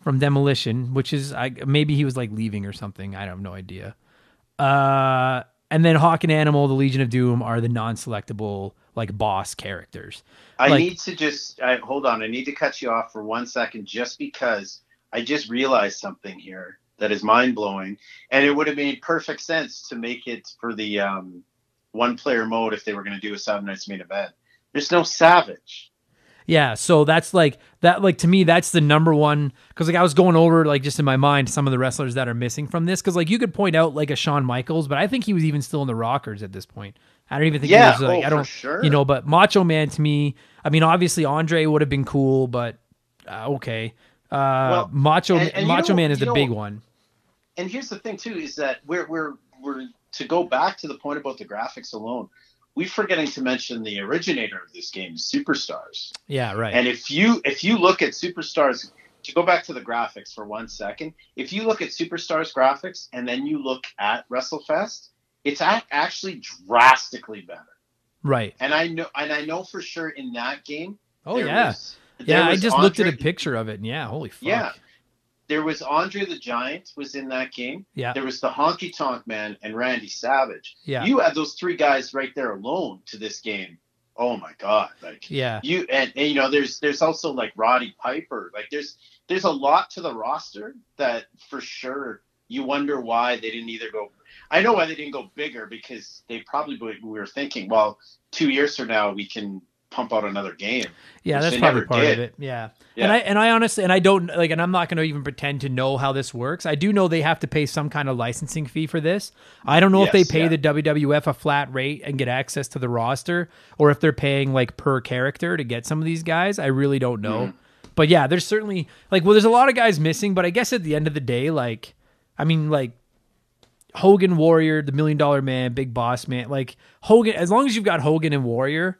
Speaker 1: from Demolition, which is I, maybe he was like leaving or something. I have no idea. Uh, and then Hawk and Animal, the Legion of Doom, are the non-selectable like boss characters.
Speaker 2: I
Speaker 1: Like-
Speaker 2: need to just I, hold on. I need to cut you off for one second, just because I just realized something here that is mind blowing, and it would have made perfect sense to make it for the um, one player mode if they were going to do a Saturday Night's main event. There's no Savage.
Speaker 1: Yeah, so that's like that. Like to me, that's the number one because like I was going over like just in my mind some of the wrestlers that are missing from this because like you could point out like a Shawn Michaels, but I think he was even still in the Rockers at this point. I don't even think
Speaker 2: Yeah,
Speaker 1: he was like
Speaker 2: oh,
Speaker 1: I don't
Speaker 2: sure.
Speaker 1: you know, but Macho Man to me, I mean obviously Andre would have been cool, but uh, okay. Uh,
Speaker 2: Well,
Speaker 1: Macho
Speaker 2: and- and you
Speaker 1: Macho
Speaker 2: know-
Speaker 1: Man is the
Speaker 2: know-
Speaker 1: big one.
Speaker 2: And here's the thing too is that we're we're we're to go back to the point about the graphics alone. We're forgetting to mention the originator of this game, Superstars.
Speaker 1: Yeah, right.
Speaker 2: And if you if you look at Superstars, to go back to the graphics for one second, if you look at Superstars graphics and then you look at WrestleFest, it's ac actually drastically better.
Speaker 1: right.
Speaker 2: And I know and I know for sure in that game.
Speaker 1: Oh yeah.
Speaker 2: was-
Speaker 1: yeah, I just looked at a picture of it and yeah, holy fuck.
Speaker 2: Yeah, there was Andre the Giant was in that game.
Speaker 1: Yeah.
Speaker 2: There was the Honky Tonk Man and Randy Savage.
Speaker 1: Yeah.
Speaker 2: You had those three guys right there alone to this game. Oh my god! Like
Speaker 1: Yeah.
Speaker 2: you and, and you know there's there's also like Roddy Piper. Like there's there's a lot to the roster that for sure you wonder why they didn't either go. I know why they didn't go bigger because they probably we were thinking, well, two years from now we can pump out another game.
Speaker 1: Yeah, that's probably part
Speaker 2: did.
Speaker 1: of it. Yeah.
Speaker 2: Yeah.
Speaker 1: And I and I honestly and I don't like and I'm not going to even pretend to know how this works. I do know they have to pay some kind of licensing fee for this. I don't know if they pay
Speaker 2: yeah.
Speaker 1: the WWF a flat rate and get access to the roster or if they're paying like per character to get some of these guys. I really don't know.
Speaker 2: Mm-hmm.
Speaker 1: But yeah, there's certainly like well there's a lot of guys missing, but I guess at the end of the day like I mean like Hogan Warrior, the Million Dollar Man, Big Boss Man, like Hogan as long as you've got Hogan and Warrior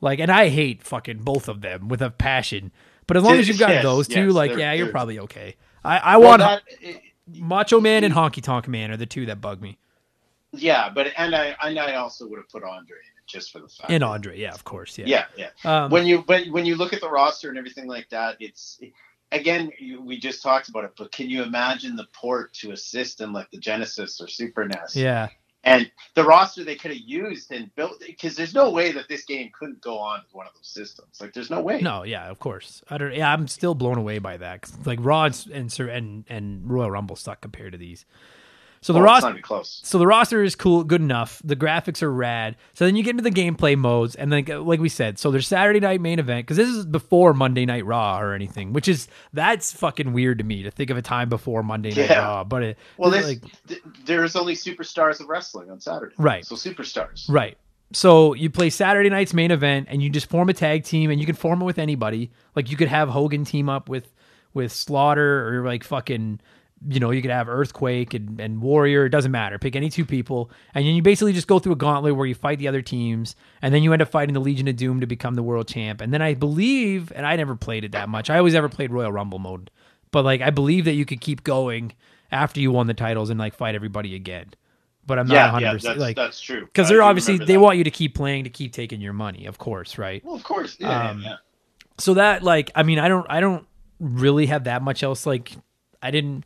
Speaker 1: like, and I hate fucking both of them with a passion. But as long as you've got
Speaker 2: Yes,
Speaker 1: those two,
Speaker 2: yes,
Speaker 1: like, yeah, you're probably okay. I, I
Speaker 2: Well,
Speaker 1: want
Speaker 2: that- it-
Speaker 1: Macho Man and Honky Tonk Man are the two that bug me.
Speaker 2: yeah, but and I and I also would have put Andre in it just for the fact.
Speaker 1: And Andre, yeah, of course, yeah.
Speaker 2: Yeah, yeah.
Speaker 1: Um,
Speaker 2: when you when when you look at the roster and everything like that, it's again we just talked about it, but can you imagine the port to a system like the Genesis or Super NES?
Speaker 1: yeah,
Speaker 2: And the roster they could have used and built because there's no way that this game couldn't go on with one of those systems. Like there's no way.
Speaker 1: no, yeah, of course. I don't. Yeah, I'm still blown away by that. like Raw and and and Royal Rumble suck compared to these. So the
Speaker 2: Oh,
Speaker 1: roster,
Speaker 2: close.
Speaker 1: so the roster is cool, good enough. The graphics are rad. So then you get into the gameplay modes, and then like we said, so there's Saturday night main event because this is before Monday Night Raw or anything, which is that's fucking weird to me to think of a time before Monday Night
Speaker 2: Yeah.
Speaker 1: Raw. But it,
Speaker 2: Well, there's,
Speaker 1: like
Speaker 2: th- there's only superstars of wrestling on Saturday.
Speaker 1: Right.
Speaker 2: So superstars.
Speaker 1: right. So you play Saturday night's main event, and you just form a tag team, and you can form it with anybody. Like you could have Hogan team up with with Slaughter or like fucking. You know, you could have Earthquake and, and Warrior. It doesn't matter. Pick any two people, and then you basically just go through a gauntlet where you fight the other teams, and then you end up fighting the Legion of Doom to become the world champ. And then I believe, and I never played it that much. I always ever played Royal Rumble mode, but like I believe that you could keep going after you won the titles and like fight everybody again. But I'm not
Speaker 2: Yeah,
Speaker 1: 100
Speaker 2: yeah,
Speaker 1: percent
Speaker 2: that's,
Speaker 1: like
Speaker 2: that's true.
Speaker 1: because they're obviously they want you to keep playing to keep taking your money, of course, right?
Speaker 2: Well, of course. Yeah,
Speaker 1: Um,
Speaker 2: yeah.
Speaker 1: So that like I mean I don't I don't really have that much else like I didn't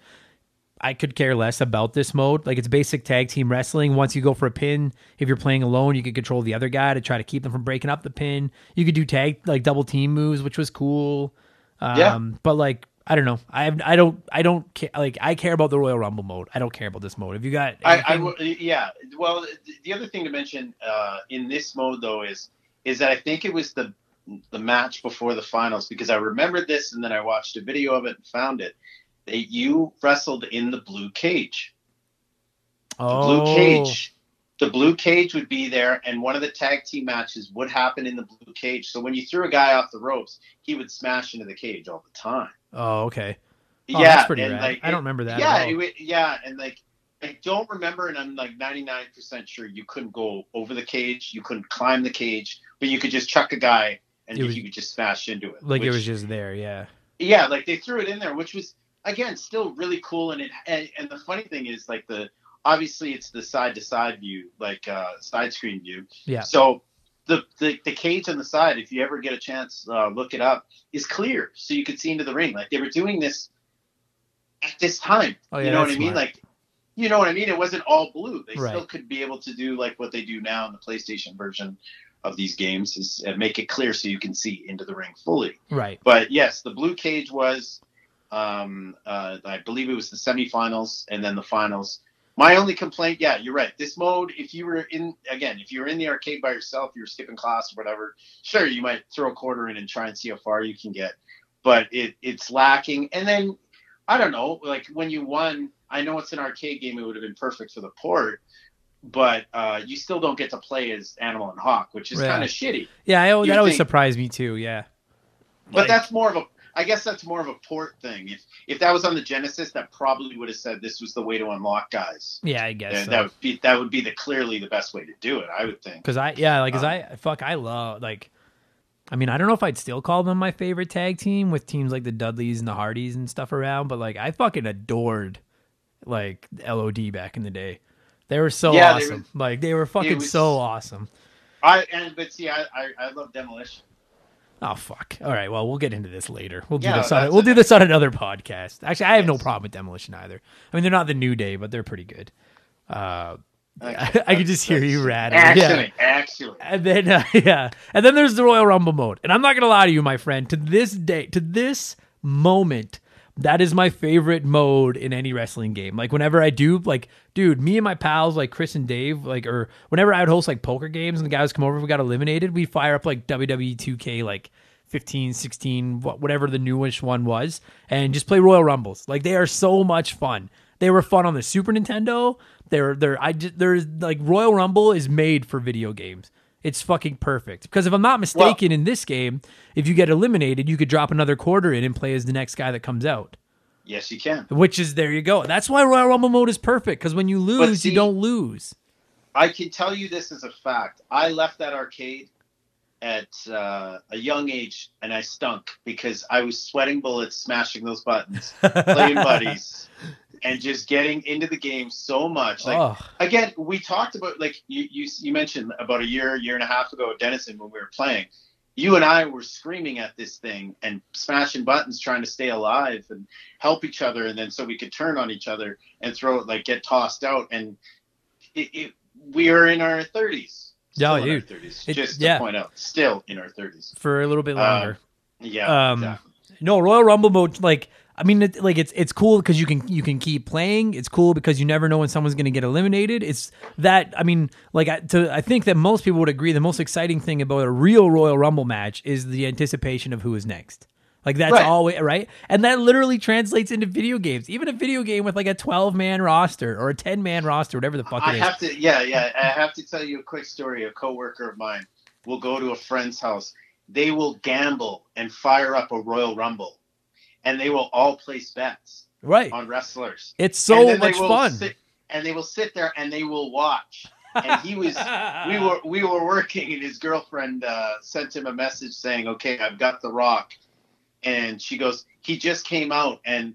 Speaker 1: I could care less about this mode. Like it's basic tag team wrestling. Once you go for a pin, if you're playing alone, you can control the other guy to try to keep them from breaking up the pin. You could do tag like double team moves, which was cool. Um,
Speaker 2: Yeah.
Speaker 1: But like I don't know. I have, I don't I don't care. Like I care about the Royal Rumble mode. I don't care about this mode. If you got
Speaker 2: I, I
Speaker 1: anything-
Speaker 2: w- yeah. Well, the other thing to mention uh, in this mode though is is that I think it was the the match before the finals because I remembered this and then I watched a video of it and found it. That you wrestled in the blue cage. The
Speaker 1: oh,
Speaker 2: blue cage. The blue cage would be there, and one of the tag team matches would happen in the blue cage. So when you threw a guy off the ropes, he would smash into the cage all the time.
Speaker 1: Oh, okay. Oh,
Speaker 2: yeah,
Speaker 1: that's pretty
Speaker 2: and
Speaker 1: rad.
Speaker 2: like
Speaker 1: I don't remember that.
Speaker 2: Yeah, it yeah, and like I don't remember, and I'm like 99% sure you couldn't go over the cage, you couldn't climb the cage, but you could just chuck a guy and
Speaker 1: was-
Speaker 2: you could just smash into it.
Speaker 1: like it was just there. Yeah.
Speaker 2: yeah, like they threw it in there, which was again still really cool. And it and, and the funny thing is like the obviously it's the side to side view, like uh, side screen view.
Speaker 1: Yeah.
Speaker 2: So the, the the cage on the side, if you ever get a chance, uh, look it up, is clear, so you could see into the ring. Like they were doing this at this time.
Speaker 1: Oh, yeah,
Speaker 2: you know what I mean?
Speaker 1: smart.
Speaker 2: Like. You know what I mean? It wasn't all blue. They
Speaker 1: Right.
Speaker 2: still could be able to do like what they do now in the PlayStation version of these games is uh, make it clear so you can see into the ring fully.
Speaker 1: Right.
Speaker 2: But yes, the blue cage was, um, uh, I believe it was the semifinals and then the finals. My only complaint, yeah, you're right. This mode, if you were in again, if you were in the arcade by yourself, you were skipping class or whatever. Sure, you might throw a quarter in and try and see how far you can get, but it it's lacking. And then I don't know, like when you won, I know it's an arcade game; it would have been perfect for the port. But uh, you still don't get to play as Animal and Hawk, which is
Speaker 1: Yeah.
Speaker 2: kind of shitty.
Speaker 1: Yeah. I,
Speaker 2: You
Speaker 1: that always
Speaker 2: think-
Speaker 1: surprised me too. Yeah.
Speaker 2: But
Speaker 1: Like-
Speaker 2: that's more of a I guess that's more of a port thing. If if that was on the Genesis, that probably would have said this was the way to unlock guys.
Speaker 1: Yeah, I guess.
Speaker 2: And
Speaker 1: so.
Speaker 2: that would be that would be the clearly the best way to do it, I would think.
Speaker 1: Cause I yeah, like cause
Speaker 2: Um,
Speaker 1: I fuck I love like I mean, I don't know if I'd still call them my favorite tag team with teams like the Dudleys and the Hardys and stuff around, but like I fucking adored like LOD back in the day. They were so
Speaker 2: Yeah, they
Speaker 1: awesome. like they were fucking
Speaker 2: was-
Speaker 1: so awesome.
Speaker 2: I and but see, I I, I love demolition.
Speaker 1: Oh fuck. All right, well we'll get into this later. We'll do
Speaker 2: Yeah,
Speaker 1: this on
Speaker 2: that's
Speaker 1: we'll do this on another podcast. Actually, I have no problem with Demolition either. I mean, they're not the new day, but they're pretty good. Uh,
Speaker 2: Okay,
Speaker 1: I could just hear you rattling. Yeah.
Speaker 2: Actually, actually.
Speaker 1: And then uh, yeah, and then there's the Royal Rumble mode. And I'm not gonna lie to you, my friend. To this day, to this moment, that is my favorite mode in any wrestling game. Like whenever I do, like, dude, me and my pals, like Chris and Dave, like, or whenever I would host like poker games and the guys come over, we got eliminated, we fire up like WWE 2K, like 15, 16, whatever the newish one was, and just play Royal Rumbles. Like they are so much fun. They were fun on the Super Nintendo. They're they're I just there's like Royal Rumble is made for video games. It's fucking perfect. Because if I'm not mistaken, in this game, if you get eliminated, you could drop another quarter in and play as the next guy that comes out.
Speaker 2: Yes, you can.
Speaker 1: Which is there you go. That's why Royal Rumble mode is perfect. Because when you lose,
Speaker 2: see-
Speaker 1: you don't lose.
Speaker 2: I can tell you this as a fact. I left that arcade at uh, a young age, and I stunk because I was sweating bullets, smashing those buttons, playing buddies, and just getting into the game so much. Like
Speaker 1: oh,
Speaker 2: again, we talked about like you, you you mentioned about a year, year and a half ago at Denizen when we were playing. You and I were screaming at this thing and smashing buttons, trying to stay alive and help each other, and then so we could turn on each other and throw it like get tossed out. And it, it, we are in our thirties.
Speaker 1: Yeah,
Speaker 2: in our
Speaker 1: dude.
Speaker 2: 30s.
Speaker 1: It-
Speaker 2: just
Speaker 1: yeah.
Speaker 2: to point out, still in our thirties.
Speaker 1: for a little bit longer.
Speaker 2: Yeah,
Speaker 1: Um,
Speaker 2: exactly.
Speaker 1: No, Royal Rumble mode, like I mean, it, like it's it's cool because you can you can keep playing. It's cool because you never know when someone's going to get eliminated. It's that I mean, like I, to I think that most people would agree the most exciting thing about a real Royal Rumble match is the anticipation of who is next. Like that's
Speaker 2: Right.
Speaker 1: always right, and that literally translates into video games. Even a video game with like a twelve man roster or a ten man roster, whatever the fuck
Speaker 2: I
Speaker 1: it is.
Speaker 2: have to, yeah, yeah. I have to tell you a quick story. A coworker of mine will go to a friend's house. They will gamble and fire up a Royal Rumble, and they will all place bets
Speaker 1: right,
Speaker 2: on wrestlers.
Speaker 1: it's so much fun.
Speaker 2: Sit, and they will sit there and they will watch. And he was, we were, we were working, and his girlfriend uh, sent him a message saying, "Okay, I've got the Rock," and she goes, "He just came out," and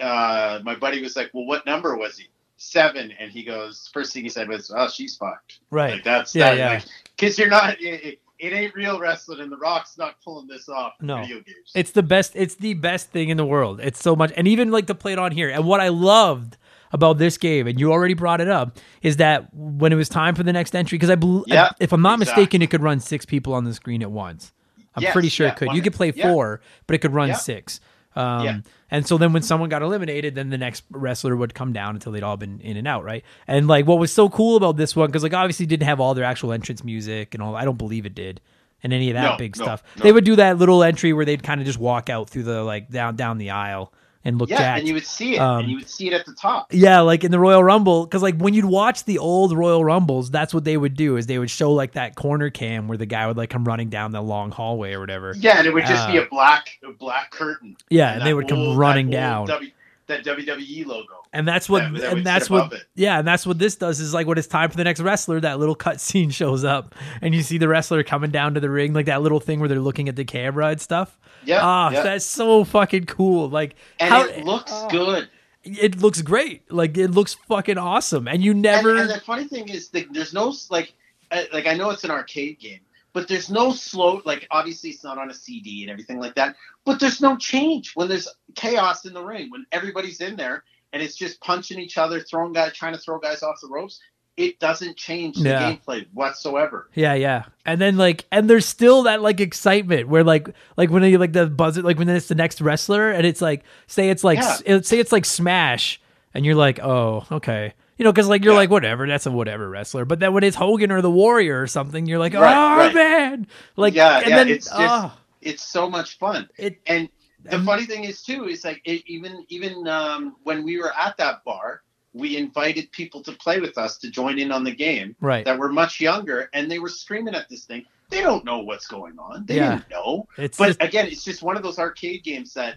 Speaker 2: uh, my buddy was like, "Well, what number was he?" Seven, and he goes. First thing he said was, "Oh, she's fucked."
Speaker 1: right.
Speaker 2: Like that's
Speaker 1: Yeah,
Speaker 2: that,
Speaker 1: yeah.
Speaker 2: Like, Cause you're not. It, it, it ain't real wrestling, and The Rock's not pulling this off
Speaker 1: No.
Speaker 2: video games.
Speaker 1: It's the best. It's the best thing in the world. It's so much, and even like to play it on here. And what I loved about this game, and you already brought it up, is that when it was time for the next entry, because I, believe
Speaker 2: Yeah,
Speaker 1: if I'm not
Speaker 2: exactly.
Speaker 1: mistaken, it could run six people on the screen at once. I'm
Speaker 2: Yes,
Speaker 1: pretty sure
Speaker 2: yeah,
Speaker 1: it could. you could play
Speaker 2: yeah.
Speaker 1: four, but it could run six. Um,
Speaker 2: Yeah.
Speaker 1: And so then when someone got eliminated, then the next wrestler would come down until they'd all been in and out, right? And like what was so cool about this one, because like obviously it didn't have all their actual entrance music and all. I don't believe it did, and any of that
Speaker 2: No,
Speaker 1: big
Speaker 2: no,
Speaker 1: stuff.
Speaker 2: no.
Speaker 1: They would do that little entry where they'd kind of just walk out through the like down down the aisle and look
Speaker 2: yeah,
Speaker 1: jacked.
Speaker 2: and you would see it,
Speaker 1: Um,
Speaker 2: and you would see it at the top.
Speaker 1: Yeah, like in the Royal Rumble, because like when you'd watch the old Royal Rumbles, that's what they would do is they would show like that corner cam where the guy would like come running down the long hallway or whatever.
Speaker 2: Yeah, and it would just be
Speaker 1: Uh,
Speaker 2: a black a black curtain.
Speaker 1: Yeah, and they
Speaker 2: that
Speaker 1: would come
Speaker 2: old-
Speaker 1: running down,
Speaker 2: W, that WWE logo.
Speaker 1: and that's what
Speaker 2: that- that
Speaker 1: and that's what
Speaker 2: it.
Speaker 1: yeah, and that's what this does is like when it's time for the next wrestler, that little cut scene shows up, and you see the wrestler coming down to the ring, like that little thing where they're looking at the camera and stuff.
Speaker 2: Yeah,
Speaker 1: Ah,
Speaker 2: yeah.
Speaker 1: that's so fucking cool. Like
Speaker 2: and
Speaker 1: how
Speaker 2: it looks
Speaker 1: oh,
Speaker 2: good.
Speaker 1: It looks great. Like it looks fucking awesome, and you never.
Speaker 2: And, and the funny thing is, that there's no like, uh, like I know it's an arcade game, but there's no slow. Like obviously it's not on a CD and everything like that. But there's no change when there's chaos in the ring when everybody's in there and it's just punching each other, throwing guys, trying to throw guys off the ropes. It doesn't change the
Speaker 1: Yeah.
Speaker 2: gameplay whatsoever.
Speaker 1: Yeah, yeah. And then like and there's still that like excitement where like like when you like the buzzer like when it's the next wrestler and it's like say it's like
Speaker 2: Yeah.
Speaker 1: say it's like Smash and you're like, "Oh, okay." You know, cuz like you're
Speaker 2: Yeah.
Speaker 1: like whatever, that's a whatever wrestler. But then when it's Hogan or the Warrior or something, you're like, "Oh,
Speaker 2: Right, right.
Speaker 1: man." Like
Speaker 2: Yeah,
Speaker 1: and
Speaker 2: yeah,
Speaker 1: then
Speaker 2: it's just-
Speaker 1: oh,
Speaker 2: It's so much fun.
Speaker 1: it
Speaker 2: And the funny thing is too is like it, even even um, when we were at that bar, we invited people to play with us to join in on the game
Speaker 1: right.
Speaker 2: that were much younger, and they were screaming at this thing. They don't know what's going on. They
Speaker 1: Yeah.
Speaker 2: didn't know.
Speaker 1: It's
Speaker 2: But
Speaker 1: just,
Speaker 2: again, it's just one of those arcade games that.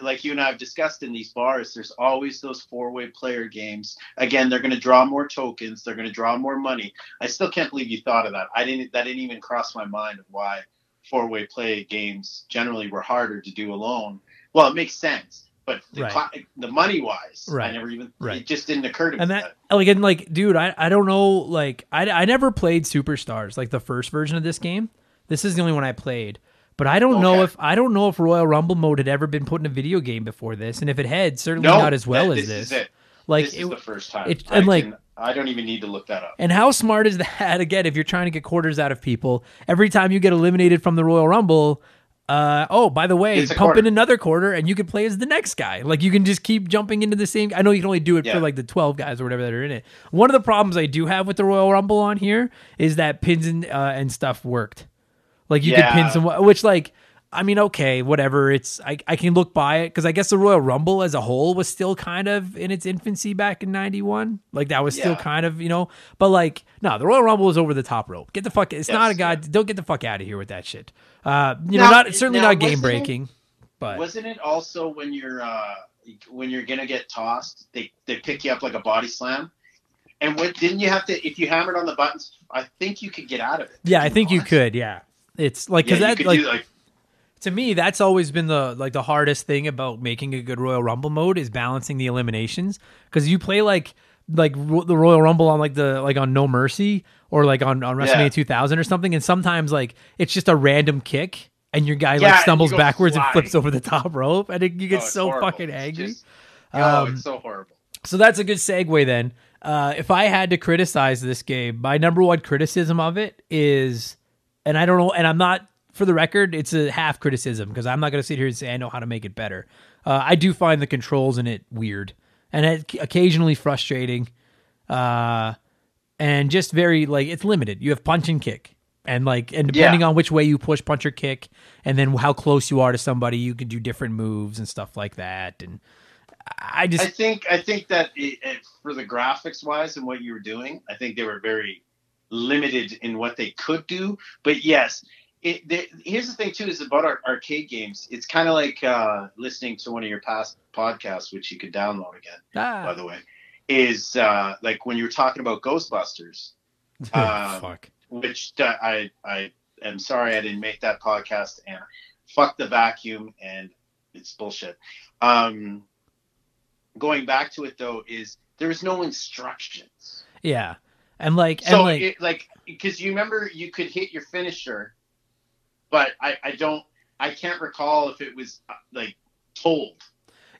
Speaker 2: Like you and I have discussed in these bars, there's always those four-way player games. Again, they're going to draw more tokens. They're going to draw more money. I still can't believe you thought of that. I didn't. That didn't even cross my mind of why four-way play games generally were harder to do alone. Well, it makes sense, but the,
Speaker 1: Right.
Speaker 2: cla- the money-wise,
Speaker 1: Right.
Speaker 2: I never even.
Speaker 1: Right.
Speaker 2: It just didn't occur to me.
Speaker 1: and that like and like dude I, I don't know like I, I never played superstars like the first version of this game this is the only one i played but i don't know if i don't know if royal rumble mode had ever been put in a video game before this and if it had certainly
Speaker 2: no,
Speaker 1: not as well
Speaker 2: that-
Speaker 1: as
Speaker 2: this.
Speaker 1: this
Speaker 2: Is it.
Speaker 1: like
Speaker 2: this
Speaker 1: it,
Speaker 2: the first time.
Speaker 1: it-
Speaker 2: I
Speaker 1: and, like-
Speaker 2: can- I don't even need to look that up.
Speaker 1: and how smart is that again if you're trying to get quarters out of people every time you get eliminated from the royal rumble uh, oh, by the way, pump in another quarter and you can play as the next guy. Like you can just keep jumping into the same. I know you can only do it for like the 12 guys or whatever that are in it. One of the problems I do have with the Royal Rumble on here is that pins and, uh, and stuff worked. Like you could pin
Speaker 2: Yeah.
Speaker 1: some, which like, I mean, okay, whatever. It's, I, I can look by it because I guess the Royal Rumble as a whole was still kind of in its infancy back in 91. Like that was still kind of, you know, but like, no, the Royal Rumble was over the top rope. Get the fuck, it's not a
Speaker 2: Yes,
Speaker 1: guy,
Speaker 2: yeah.
Speaker 1: don't get the fuck out of here with that shit. Uh, you know,
Speaker 2: Now-
Speaker 1: not, certainly
Speaker 2: now,
Speaker 1: not game
Speaker 2: it-
Speaker 1: breaking, but.
Speaker 2: Wasn't it also when you're uh, when you're gonna get tossed, they they pick you up like a body slam, and what didn't you have to? If you hammered on the buttons, I think you could get out of it.
Speaker 1: Yeah, I think you could. Yeah, it's like
Speaker 2: Yeah,
Speaker 1: because
Speaker 2: you
Speaker 1: that
Speaker 2: could
Speaker 1: like
Speaker 2: do like
Speaker 1: to me that's always been the like the hardest thing about making a good Royal Rumble mode is balancing the eliminations because you play like like ro- the Royal Rumble on like the like on No Mercy or like on on WrestleMania
Speaker 2: Yeah.
Speaker 1: 2000 or something, and sometimes like it's just a random kick. And your guy
Speaker 2: Yeah,
Speaker 1: like stumbles
Speaker 2: go
Speaker 1: backwards and flips over the top rope, and it, you get
Speaker 2: oh,
Speaker 1: so
Speaker 2: horrible.
Speaker 1: fucking
Speaker 2: It's
Speaker 1: angry.
Speaker 2: just- oh,
Speaker 1: Um,
Speaker 2: it's so horrible.
Speaker 1: So that's a good segue then. Uh, if I had to criticize this game, my number one criticism of it is, and I don't know, and I'm not, for the record, it's a half criticism because I'm not going to sit here and say I know how to make it better. Uh, I do find the controls in it weird and it, occasionally frustrating, uh, and just very like it's limited. You have punch and kick. And like, and depending
Speaker 2: Yeah.
Speaker 1: on which way you push, punch or kick, and then how close you are to somebody, you can do different moves and stuff like that. And I just,
Speaker 2: I think I think that it, it, for the graphics wise and what you were doing, I think they were very limited in what they could do. But yes, it, there, here's the thing too: is about our arcade games. It's kind of like uh, listening to one of your past podcasts, which you could download again, by
Speaker 1: ah,
Speaker 2: the way. Is uh, like when you were talking about Ghostbusters, uh,
Speaker 1: fuck.
Speaker 2: which uh, I I am sorry I didn't make that podcast and fuck the vacuum and it's bullshit. Um, going back to it though is there's no instructions.
Speaker 1: Yeah, and like and
Speaker 2: So
Speaker 1: like
Speaker 2: it, like because you remember you could hit your finisher, but I I don't I can't recall if it was uh, like told.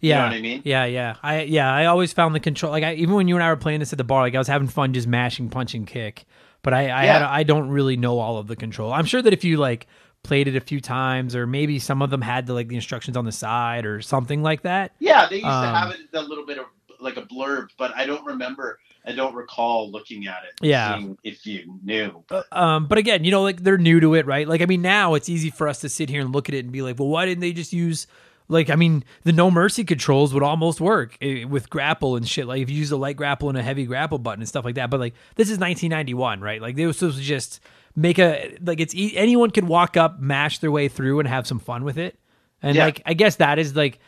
Speaker 2: You know
Speaker 1: yeah,
Speaker 2: what I mean?
Speaker 1: yeah, yeah. I yeah, I always found the control like I, even when you and I were playing this at the bar, like I was having fun just mashing, punch, and kick. But I I had I don't really know all of the control. I'm sure that if you like played it a few times, or maybe some of them had the like the instructions on the side or something like that.
Speaker 2: Yeah, they used
Speaker 1: Um,
Speaker 2: to have it a little bit of like a blurb, but I don't remember. I don't recall looking at it.
Speaker 1: Yeah.
Speaker 2: seeing if you knew.
Speaker 1: Uh, Um, but again, you know, like they're new to it, right? Like, I mean, now it's easy for us to sit here and look at it and be like, well, why didn't they just use Like I mean, the no mercy controls would almost work eh, with grapple and shit. Like if you use a light grapple and a heavy grapple button and stuff like that. But like this is 1991, right? Like they were supposed to just make a like it's e- anyone could walk up, mash their way through, and have some fun with it. And
Speaker 2: Yeah.
Speaker 1: like I guess that is like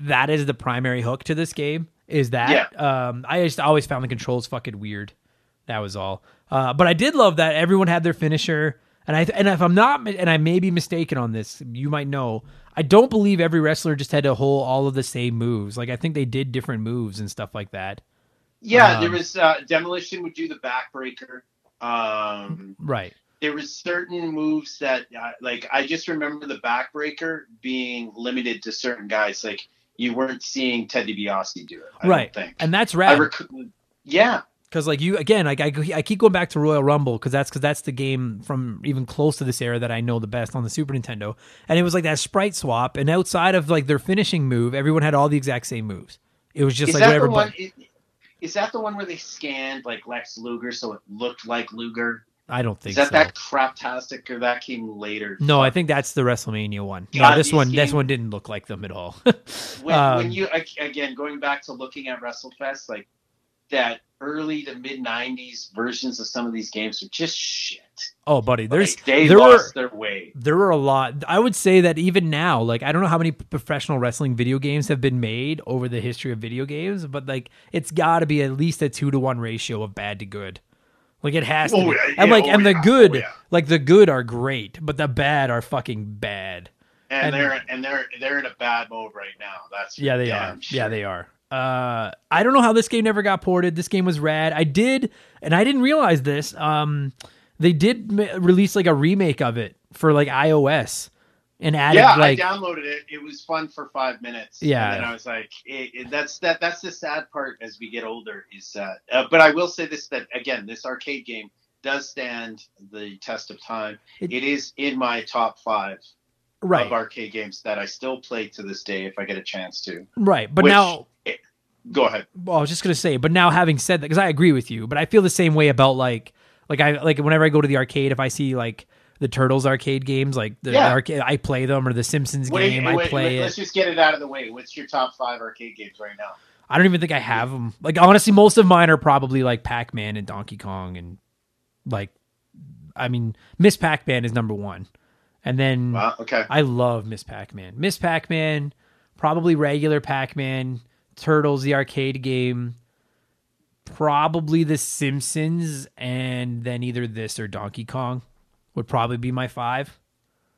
Speaker 1: that is the primary hook to this game. Is that yeah. um I just always found the controls fucking weird. That was all. Uh, but I did love that everyone had their finisher, and I and if I'm not and I may be mistaken on this, you might know. I don't believe every wrestler just had to hold all of the same moves. Like I think they did different moves and stuff like that.
Speaker 2: Yeah,
Speaker 1: Um,
Speaker 2: there was uh, demolition would do the backbreaker. Um,
Speaker 1: Right.
Speaker 2: there was certain moves that uh, like I just remember the backbreaker being limited to certain guys. Like you weren't seeing Ted DiBiase do it. I
Speaker 1: right.
Speaker 2: Don't think.
Speaker 1: And that's rad.
Speaker 2: rec- yeah.
Speaker 1: Because like you again, like I, I keep going back to Royal Rumble because that's because that's the game from even close to this era that I know the best on the Super Nintendo, and it was like that sprite swap. And outside of like their finishing move, everyone had all the exact same moves. It was just
Speaker 2: is
Speaker 1: like whatever.
Speaker 2: one?
Speaker 1: But
Speaker 2: Is, is that the one where they scanned like Lex Luger so it looked like Luger?
Speaker 1: I don't think
Speaker 2: Is that
Speaker 1: so.
Speaker 2: that craptastic or that came later?
Speaker 1: no, I think that's the WrestleMania one. No, this one, this one didn't look like them at all.
Speaker 2: when,
Speaker 1: Um,
Speaker 2: when you again going back to looking at WrestleFest, like that early to mid '90s versions of some of these games are just shit.
Speaker 1: oh, buddy, there's
Speaker 2: Like, they
Speaker 1: there were
Speaker 2: their way.
Speaker 1: there were a lot. I would say that even now, like I don't know how many professional wrestling video games have been made over the history of video games, but like it's got to be at least a two to one ratio of bad to good. Like it has to,
Speaker 2: Oh,
Speaker 1: be.
Speaker 2: yeah,
Speaker 1: and like
Speaker 2: oh,
Speaker 1: and the
Speaker 2: yeah,
Speaker 1: good,
Speaker 2: oh, yeah.
Speaker 1: like the good are great, but the bad are fucking bad.
Speaker 2: And,
Speaker 1: And-
Speaker 2: they're and they're they're in a bad mode right now. That's
Speaker 1: Yeah, they are. Yeah, they are. Uh, I don't know how this game never got ported. This game was rad. I did, and I didn't realize this. Um, they did ma- release like a remake of it for like iOS and added
Speaker 2: Yeah,
Speaker 1: like
Speaker 2: I downloaded it. It was fun for five minutes.
Speaker 1: Yeah.
Speaker 2: and then I was like, it, it- that's that. That's the sad part as we get older. Is that? Uh, but I will say this: that again, this arcade game does stand the test of time.
Speaker 1: It-
Speaker 2: it is in my top five
Speaker 1: right,
Speaker 2: of arcade games that I still play to this day if I get a chance to.
Speaker 1: right. But
Speaker 2: which-
Speaker 1: now
Speaker 2: Go ahead.
Speaker 1: well, I was just gonna say, but now having said that, because I agree with you, but I feel the same way about like, like I like whenever I go to the arcade, if I see like the Turtles arcade games, like the
Speaker 2: Yeah.
Speaker 1: arcade, I play them, or the Simpsons
Speaker 2: Wait,
Speaker 1: game,
Speaker 2: wait,
Speaker 1: I
Speaker 2: wait,
Speaker 1: play
Speaker 2: Let's
Speaker 1: it.
Speaker 2: just get it out of the way. What's your top five arcade games right now?
Speaker 1: I don't even think I have them. Like honestly, most of mine are probably like Pac Man and Donkey Kong, and like, I mean, Miss Pac Man is number one, and then
Speaker 2: Wow. Okay.
Speaker 1: I love Miss Pac Man. Miss Pac Man, probably regular Pac Man, Turtles, the arcade game, probably The Simpsons, and then either this or Donkey Kong would probably be my five.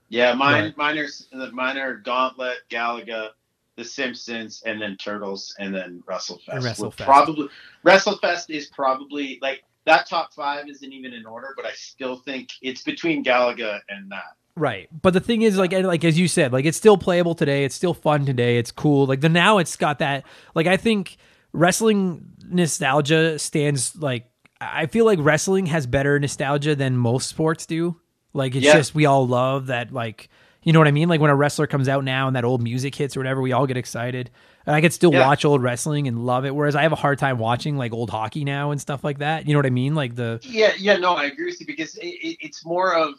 Speaker 2: Yeah, mine,
Speaker 1: Right.
Speaker 2: mine are mine are Gauntlet, Galaga, The Simpsons, and then Turtles, and then WrestleFest.
Speaker 1: WrestleFest.
Speaker 2: Probably WrestleFest is probably like that. Top five isn't even in order, but I still think it's between Galaga and that.
Speaker 1: Right. But the thing is, like, and, like as you said, like it's still playable today. It's still fun today. It's cool. Like the now it's got that. Like I think wrestling nostalgia stands like I feel like wrestling has better nostalgia than most sports do. Like it's
Speaker 2: Yeah.
Speaker 1: just we all love that. Like you know what I mean? Like when a wrestler comes out now and that old music hits or whatever, we all get excited. And I could still
Speaker 2: Yeah.
Speaker 1: watch old wrestling and love it. Whereas I have a hard time watching like old hockey now and stuff like that. You know what I mean? Like the
Speaker 2: Yeah, yeah, no, I agree with you because it, it, it's more of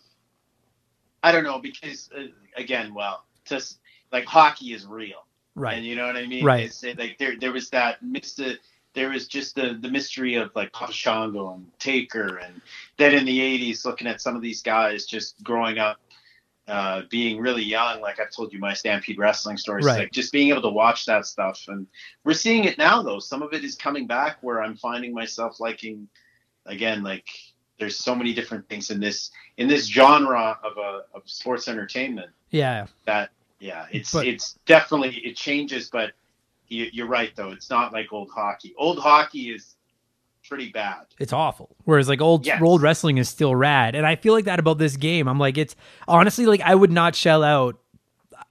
Speaker 2: I don't know because uh, again, well, just like hockey is real.
Speaker 1: right.
Speaker 2: And you know what I mean?
Speaker 1: Right.
Speaker 2: It's, it, like there, there was that myst- there was just the, the mystery of like Papa Shango and Taker, and then in the '80s, looking at some of these guys just growing up, uh, being really young. Like I've told you my Stampede wrestling stories,
Speaker 1: Right.
Speaker 2: like just being able to watch that stuff, and we're seeing it now. Though some of it is coming back, where I'm finding myself liking, again, like there's so many different things in this in this genre of a of sports entertainment
Speaker 1: yeah.
Speaker 2: that yeah it's
Speaker 1: But-
Speaker 2: it's definitely it changes but you, you're right though it's not like old hockey old hockey is pretty bad
Speaker 1: it's awful. Whereas like old
Speaker 2: Yes.
Speaker 1: old wrestling is still rad, and I feel like that about this game. I'm like, it's honestly like I would not shell out.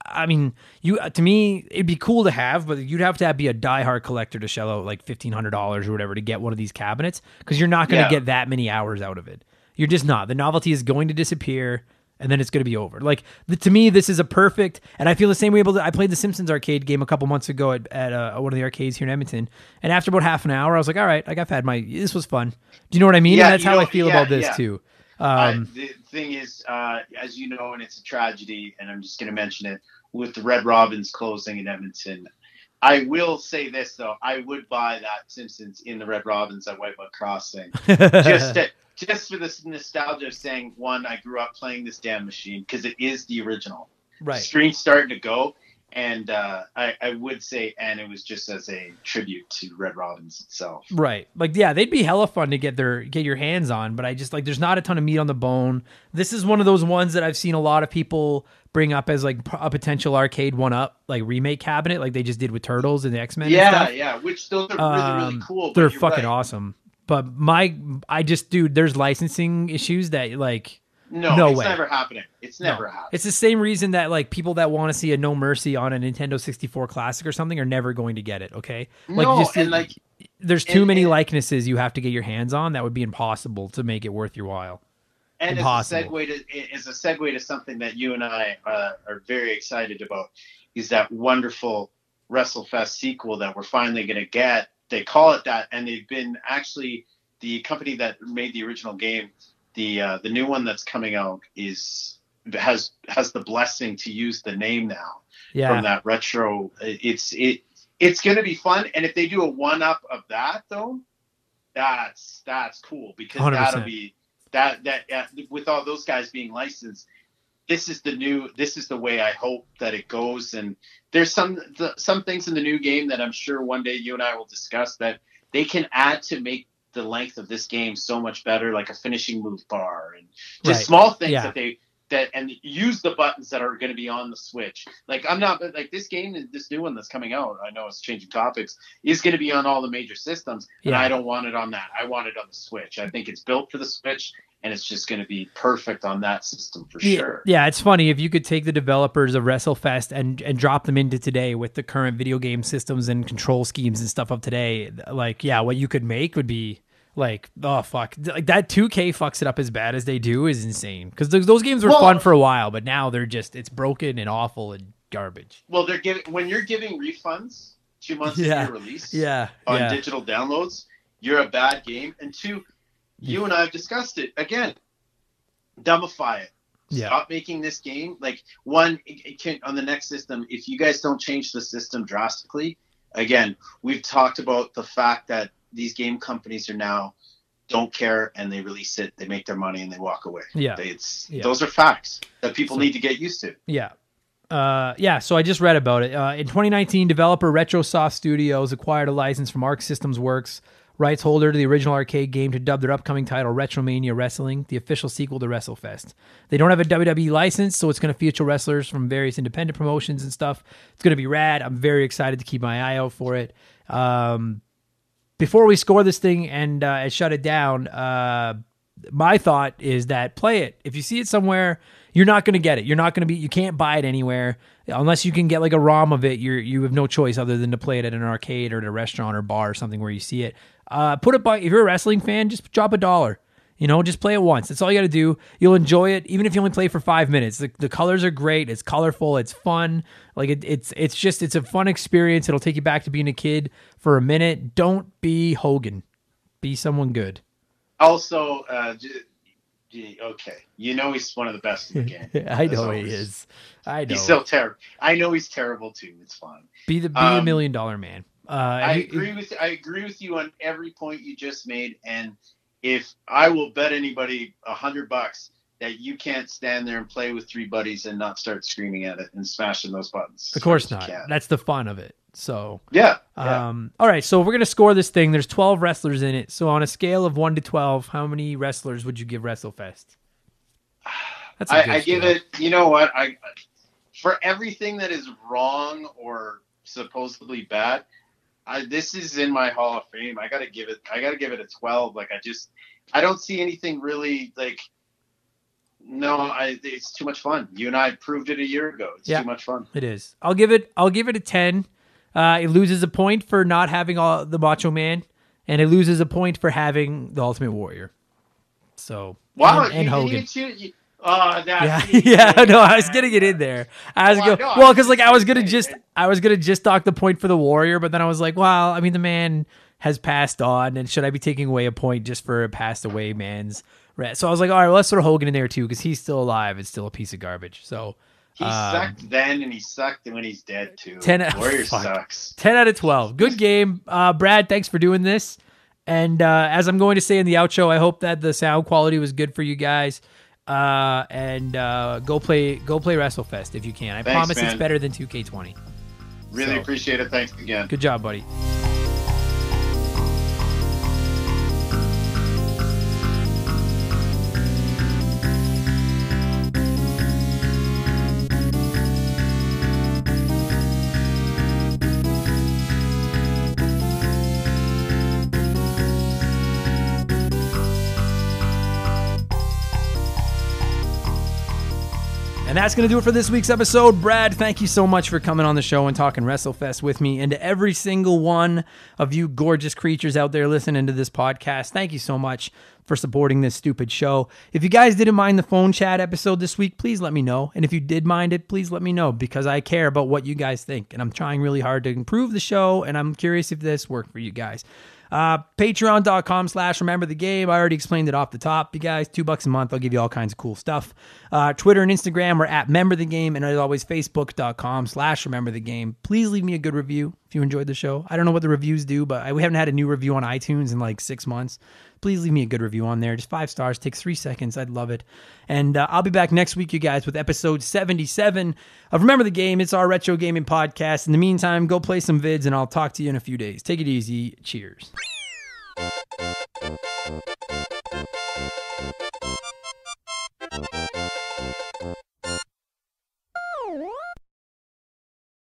Speaker 1: I mean, you to me it'd be cool to have, but you'd have to be a diehard collector to shell out like fifteen hundred dollars or whatever to get one of these cabinets because you're not going to
Speaker 2: Yeah.
Speaker 1: get that many hours out of it. You're just not. The novelty is going to disappear. And then it's going to be over. Like the, to me, this is a perfect. And I feel the same way about. I played the Simpsons arcade game a couple months ago at, at uh, one of the arcades here in Edmonton. And after about half an hour, I was like, "All right, like I've had my. This was fun." Do you know what I mean?
Speaker 2: Yeah,
Speaker 1: and that's how
Speaker 2: know-
Speaker 1: I feel
Speaker 2: yeah,
Speaker 1: about this
Speaker 2: yeah.
Speaker 1: too.
Speaker 2: I-
Speaker 1: Um,
Speaker 2: the thing is uh, as you know and it's a tragedy and i'm just going to mention it with the Red Robins closing in Edmonton. I will say this though, I would buy that Simpsons in the Red Robins at White Whitemud Crossing just to, just for this nostalgia of saying one, I grew up playing this damn machine because it is the original.
Speaker 1: right.
Speaker 2: Screen's starting to go, and uh, I, I would say, and it was just as a tribute to Red Robins itself.
Speaker 1: Right. Like yeah, they'd be hella fun to get their get your hands on, but I just like there's not a ton of meat on the bone. This is one of those ones that I've seen a lot of people bring up as like a potential arcade one up like remake cabinet like they just did with Turtles and the X-Men and
Speaker 2: Yeah,
Speaker 1: stuff.
Speaker 2: yeah, which those are really, really
Speaker 1: Um,
Speaker 2: cool.
Speaker 1: They're fucking
Speaker 2: right.
Speaker 1: awesome. But my I just dude, there's licensing issues that like
Speaker 2: No,
Speaker 1: No
Speaker 2: it's
Speaker 1: way.
Speaker 2: never happening. It's
Speaker 1: No.
Speaker 2: never happening.
Speaker 1: It's the same reason that like people that want to see a No Mercy on a Nintendo 64 Classic or something are never going to get it. Okay,
Speaker 2: no,
Speaker 1: just-
Speaker 2: and like
Speaker 1: there's too
Speaker 2: and-
Speaker 1: many
Speaker 2: and-
Speaker 1: likenesses you have to get your hands on. That would be impossible to make it worth your while.
Speaker 2: and
Speaker 1: Impossible.
Speaker 2: as a segue to as a segue to something that you and I uh, are very excited about is that wonderful WrestleFest sequel that we're finally going to get. They call it that, and they've been actually the company that made the original game. The uh, the new one that's coming out is has has the blessing to use the name now
Speaker 1: Yeah,
Speaker 2: from that retro. It's it it's going to be fun, and if they do a one up of that though, that's that's cool because that
Speaker 1: 100%.
Speaker 2: will be that that uh, with all those guys being licensed. This is the new. This is the way I hope that it goes. And there's some th- some things in the new game that I'm sure one day you and I will discuss that they can add to make the length of this game so much better, like a finishing move bar and just
Speaker 1: Right.
Speaker 2: small things
Speaker 1: Yeah.
Speaker 2: that they that and use the buttons that are going to be on the Switch. Like I'm not like this game, this new one that's coming out. I know it's changing topics. Is going to be on all the major systems, and
Speaker 1: Yeah.
Speaker 2: I don't want it on that. I want it on the Switch. I think it's built for the Switch, and it's just going to be perfect on that system for
Speaker 1: yeah,
Speaker 2: sure.
Speaker 1: yeah. It's funny if you could take the developers of WrestleFest and and drop them into today with the current video game systems and control schemes and stuff of today. Like, yeah, what you could make would be like, oh fuck, like that 2K fucks it up as bad as they do is insane. Because those, those games were
Speaker 2: Well-
Speaker 1: fun for a while, but now they're just it's broken and awful and garbage.
Speaker 2: Well, they're giving when you're giving refunds two months
Speaker 1: Yeah.
Speaker 2: after release
Speaker 1: Yeah,
Speaker 2: on
Speaker 1: yeah,
Speaker 2: digital downloads, you're a bad game. And two, you and I have discussed it again. Dumbify it.
Speaker 1: Yeah.
Speaker 2: Stop making this game like one can, on the next system. If you guys don't change the system drastically, again, we've talked about the fact that these game companies are now don't care and they release it, they make their money and they walk away.
Speaker 1: Yeah.
Speaker 2: They- it's
Speaker 1: Yeah.
Speaker 2: those are facts that people
Speaker 1: So-
Speaker 2: need to get used to.
Speaker 1: yeah. Uh, yeah, so I just read about it. Uh, in 2019, developer RetroSoft Studios acquired a license from Arc Systems Works, rights holder to the original arcade game, to dub their upcoming title Retromania Wrestling, the official sequel to WrestleFest. They don't have a WWE license, so it's going to feature wrestlers from various independent promotions and stuff. It's going to be rad. I'm very excited to keep my eye out for it. Um, before we score this thing and uh, shut it down, uh, my thought is that play it. If you see it somewhere, you're not going to get it. You're not going to be. You can't buy it anywhere unless you can get like a ROM of it. You're you have no choice other than to play it at an arcade or at a restaurant or bar or something where you see it. Uh, put it by. If you're a wrestling fan, just drop a dollar. You know, just play it once. That's all you got to do. You'll enjoy it, even if you only play for five minutes. The, the colors are great. It's colorful. It's fun. Like it, it's it's just it's a fun experience. It'll take you back to being a kid for a minute. Don't be Hogan. Be someone good.
Speaker 2: Also, uh, j- okay, you know he's one of the best in the game.
Speaker 1: I know he is. I know.
Speaker 2: He's still terrible. I know he's terrible too. It's fine.
Speaker 1: be the be a
Speaker 2: um,
Speaker 1: million dollar man. Uh,
Speaker 2: I agree with I agree with you on every point you just made. And if I will bet anybody a hundred bucks that you can't stand there and play with three buddies and not start screaming at it and smashing those buttons.
Speaker 1: Of course not. That's the fun of it. So,
Speaker 2: Yeah. yeah.
Speaker 1: um, all right. So we're gonna score this thing. There's 12 wrestlers in it. So on a scale of one to 12, how many wrestlers would you give WrestleFest? That's a good
Speaker 2: I, I give it. You know what? I for everything that is wrong or supposedly bad. I, this is in my Hall of Fame. I gotta give it. I gotta give it a twelve. Like I just, I don't see anything really like. No, I. It's too much fun. You and I proved it a year ago. It's
Speaker 1: Yeah.
Speaker 2: too much fun.
Speaker 1: It is. I'll give it. I'll give it a 10. Uh, it loses a point for not having all the Macho Man, and it loses a point for having the Ultimate Warrior. So
Speaker 2: Wow,
Speaker 1: and, and
Speaker 2: didn't
Speaker 1: Hogan.
Speaker 2: even choose- Oh,
Speaker 1: yeah,
Speaker 2: that's
Speaker 1: yeah, no, I was getting it in there. I was
Speaker 2: Well,
Speaker 1: go
Speaker 2: no,
Speaker 1: well because like I was
Speaker 2: gonna
Speaker 1: just I was gonna just dock the point for the warrior, but then I was like, well, I mean the man has passed on, and should I be taking away a point just for a passed away man's? Right. So I was like, all right, well, let's throw Hogan in there too because he's still alive and still a piece of garbage. So
Speaker 2: He
Speaker 1: Um,
Speaker 2: sucked then, and he sucked when he's dead too.
Speaker 1: 10
Speaker 2: Warriors
Speaker 1: fuck.
Speaker 2: sucks.
Speaker 1: 10 out of 12. Good game. Uh, Brad, thanks for doing this. And uh, as I'm going to say in the outro, I hope that the sound quality was good for you guys. Uh, and uh, go play go play WrestleFest if you can. I
Speaker 2: Thanks,
Speaker 1: promise it's better than 2K20.
Speaker 2: Really
Speaker 1: So-
Speaker 2: appreciate it. Thanks again.
Speaker 1: Good job, buddy. That's going to do it for this week's episode. Brad, thank you so much for coming on the show and talking WrestleFest with me. And to every single one of you gorgeous creatures out there listening to this podcast, thank you so much for supporting this stupid show. If you guys didn't mind the phone chat episode this week, please let me know. And if you did mind it, please let me know because I care about what you guys think. And I'm trying really hard to improve the show. And I'm curious if this worked for you guys. Uh, Patreon.com slash remember the game. I already explained it off the top. You guys, two bucks a month. I'll give you all kinds of cool stuff. Uh, Twitter and Instagram are at member the game. And as always, Facebook.com slash remember the game. Please leave me a good review if you enjoyed the show. I don't know what the reviews do, but I, we haven't had a new review on iTunes in like six months please leave me a good review on there. Just five stars, takes three seconds. I'd love it. And uh, I'll be back next week, you guys, with episode 77 of Remember the Game. It's our retro gaming podcast. In the meantime, go play some vids, and I'll talk to you in a few days. Take it easy. Cheers.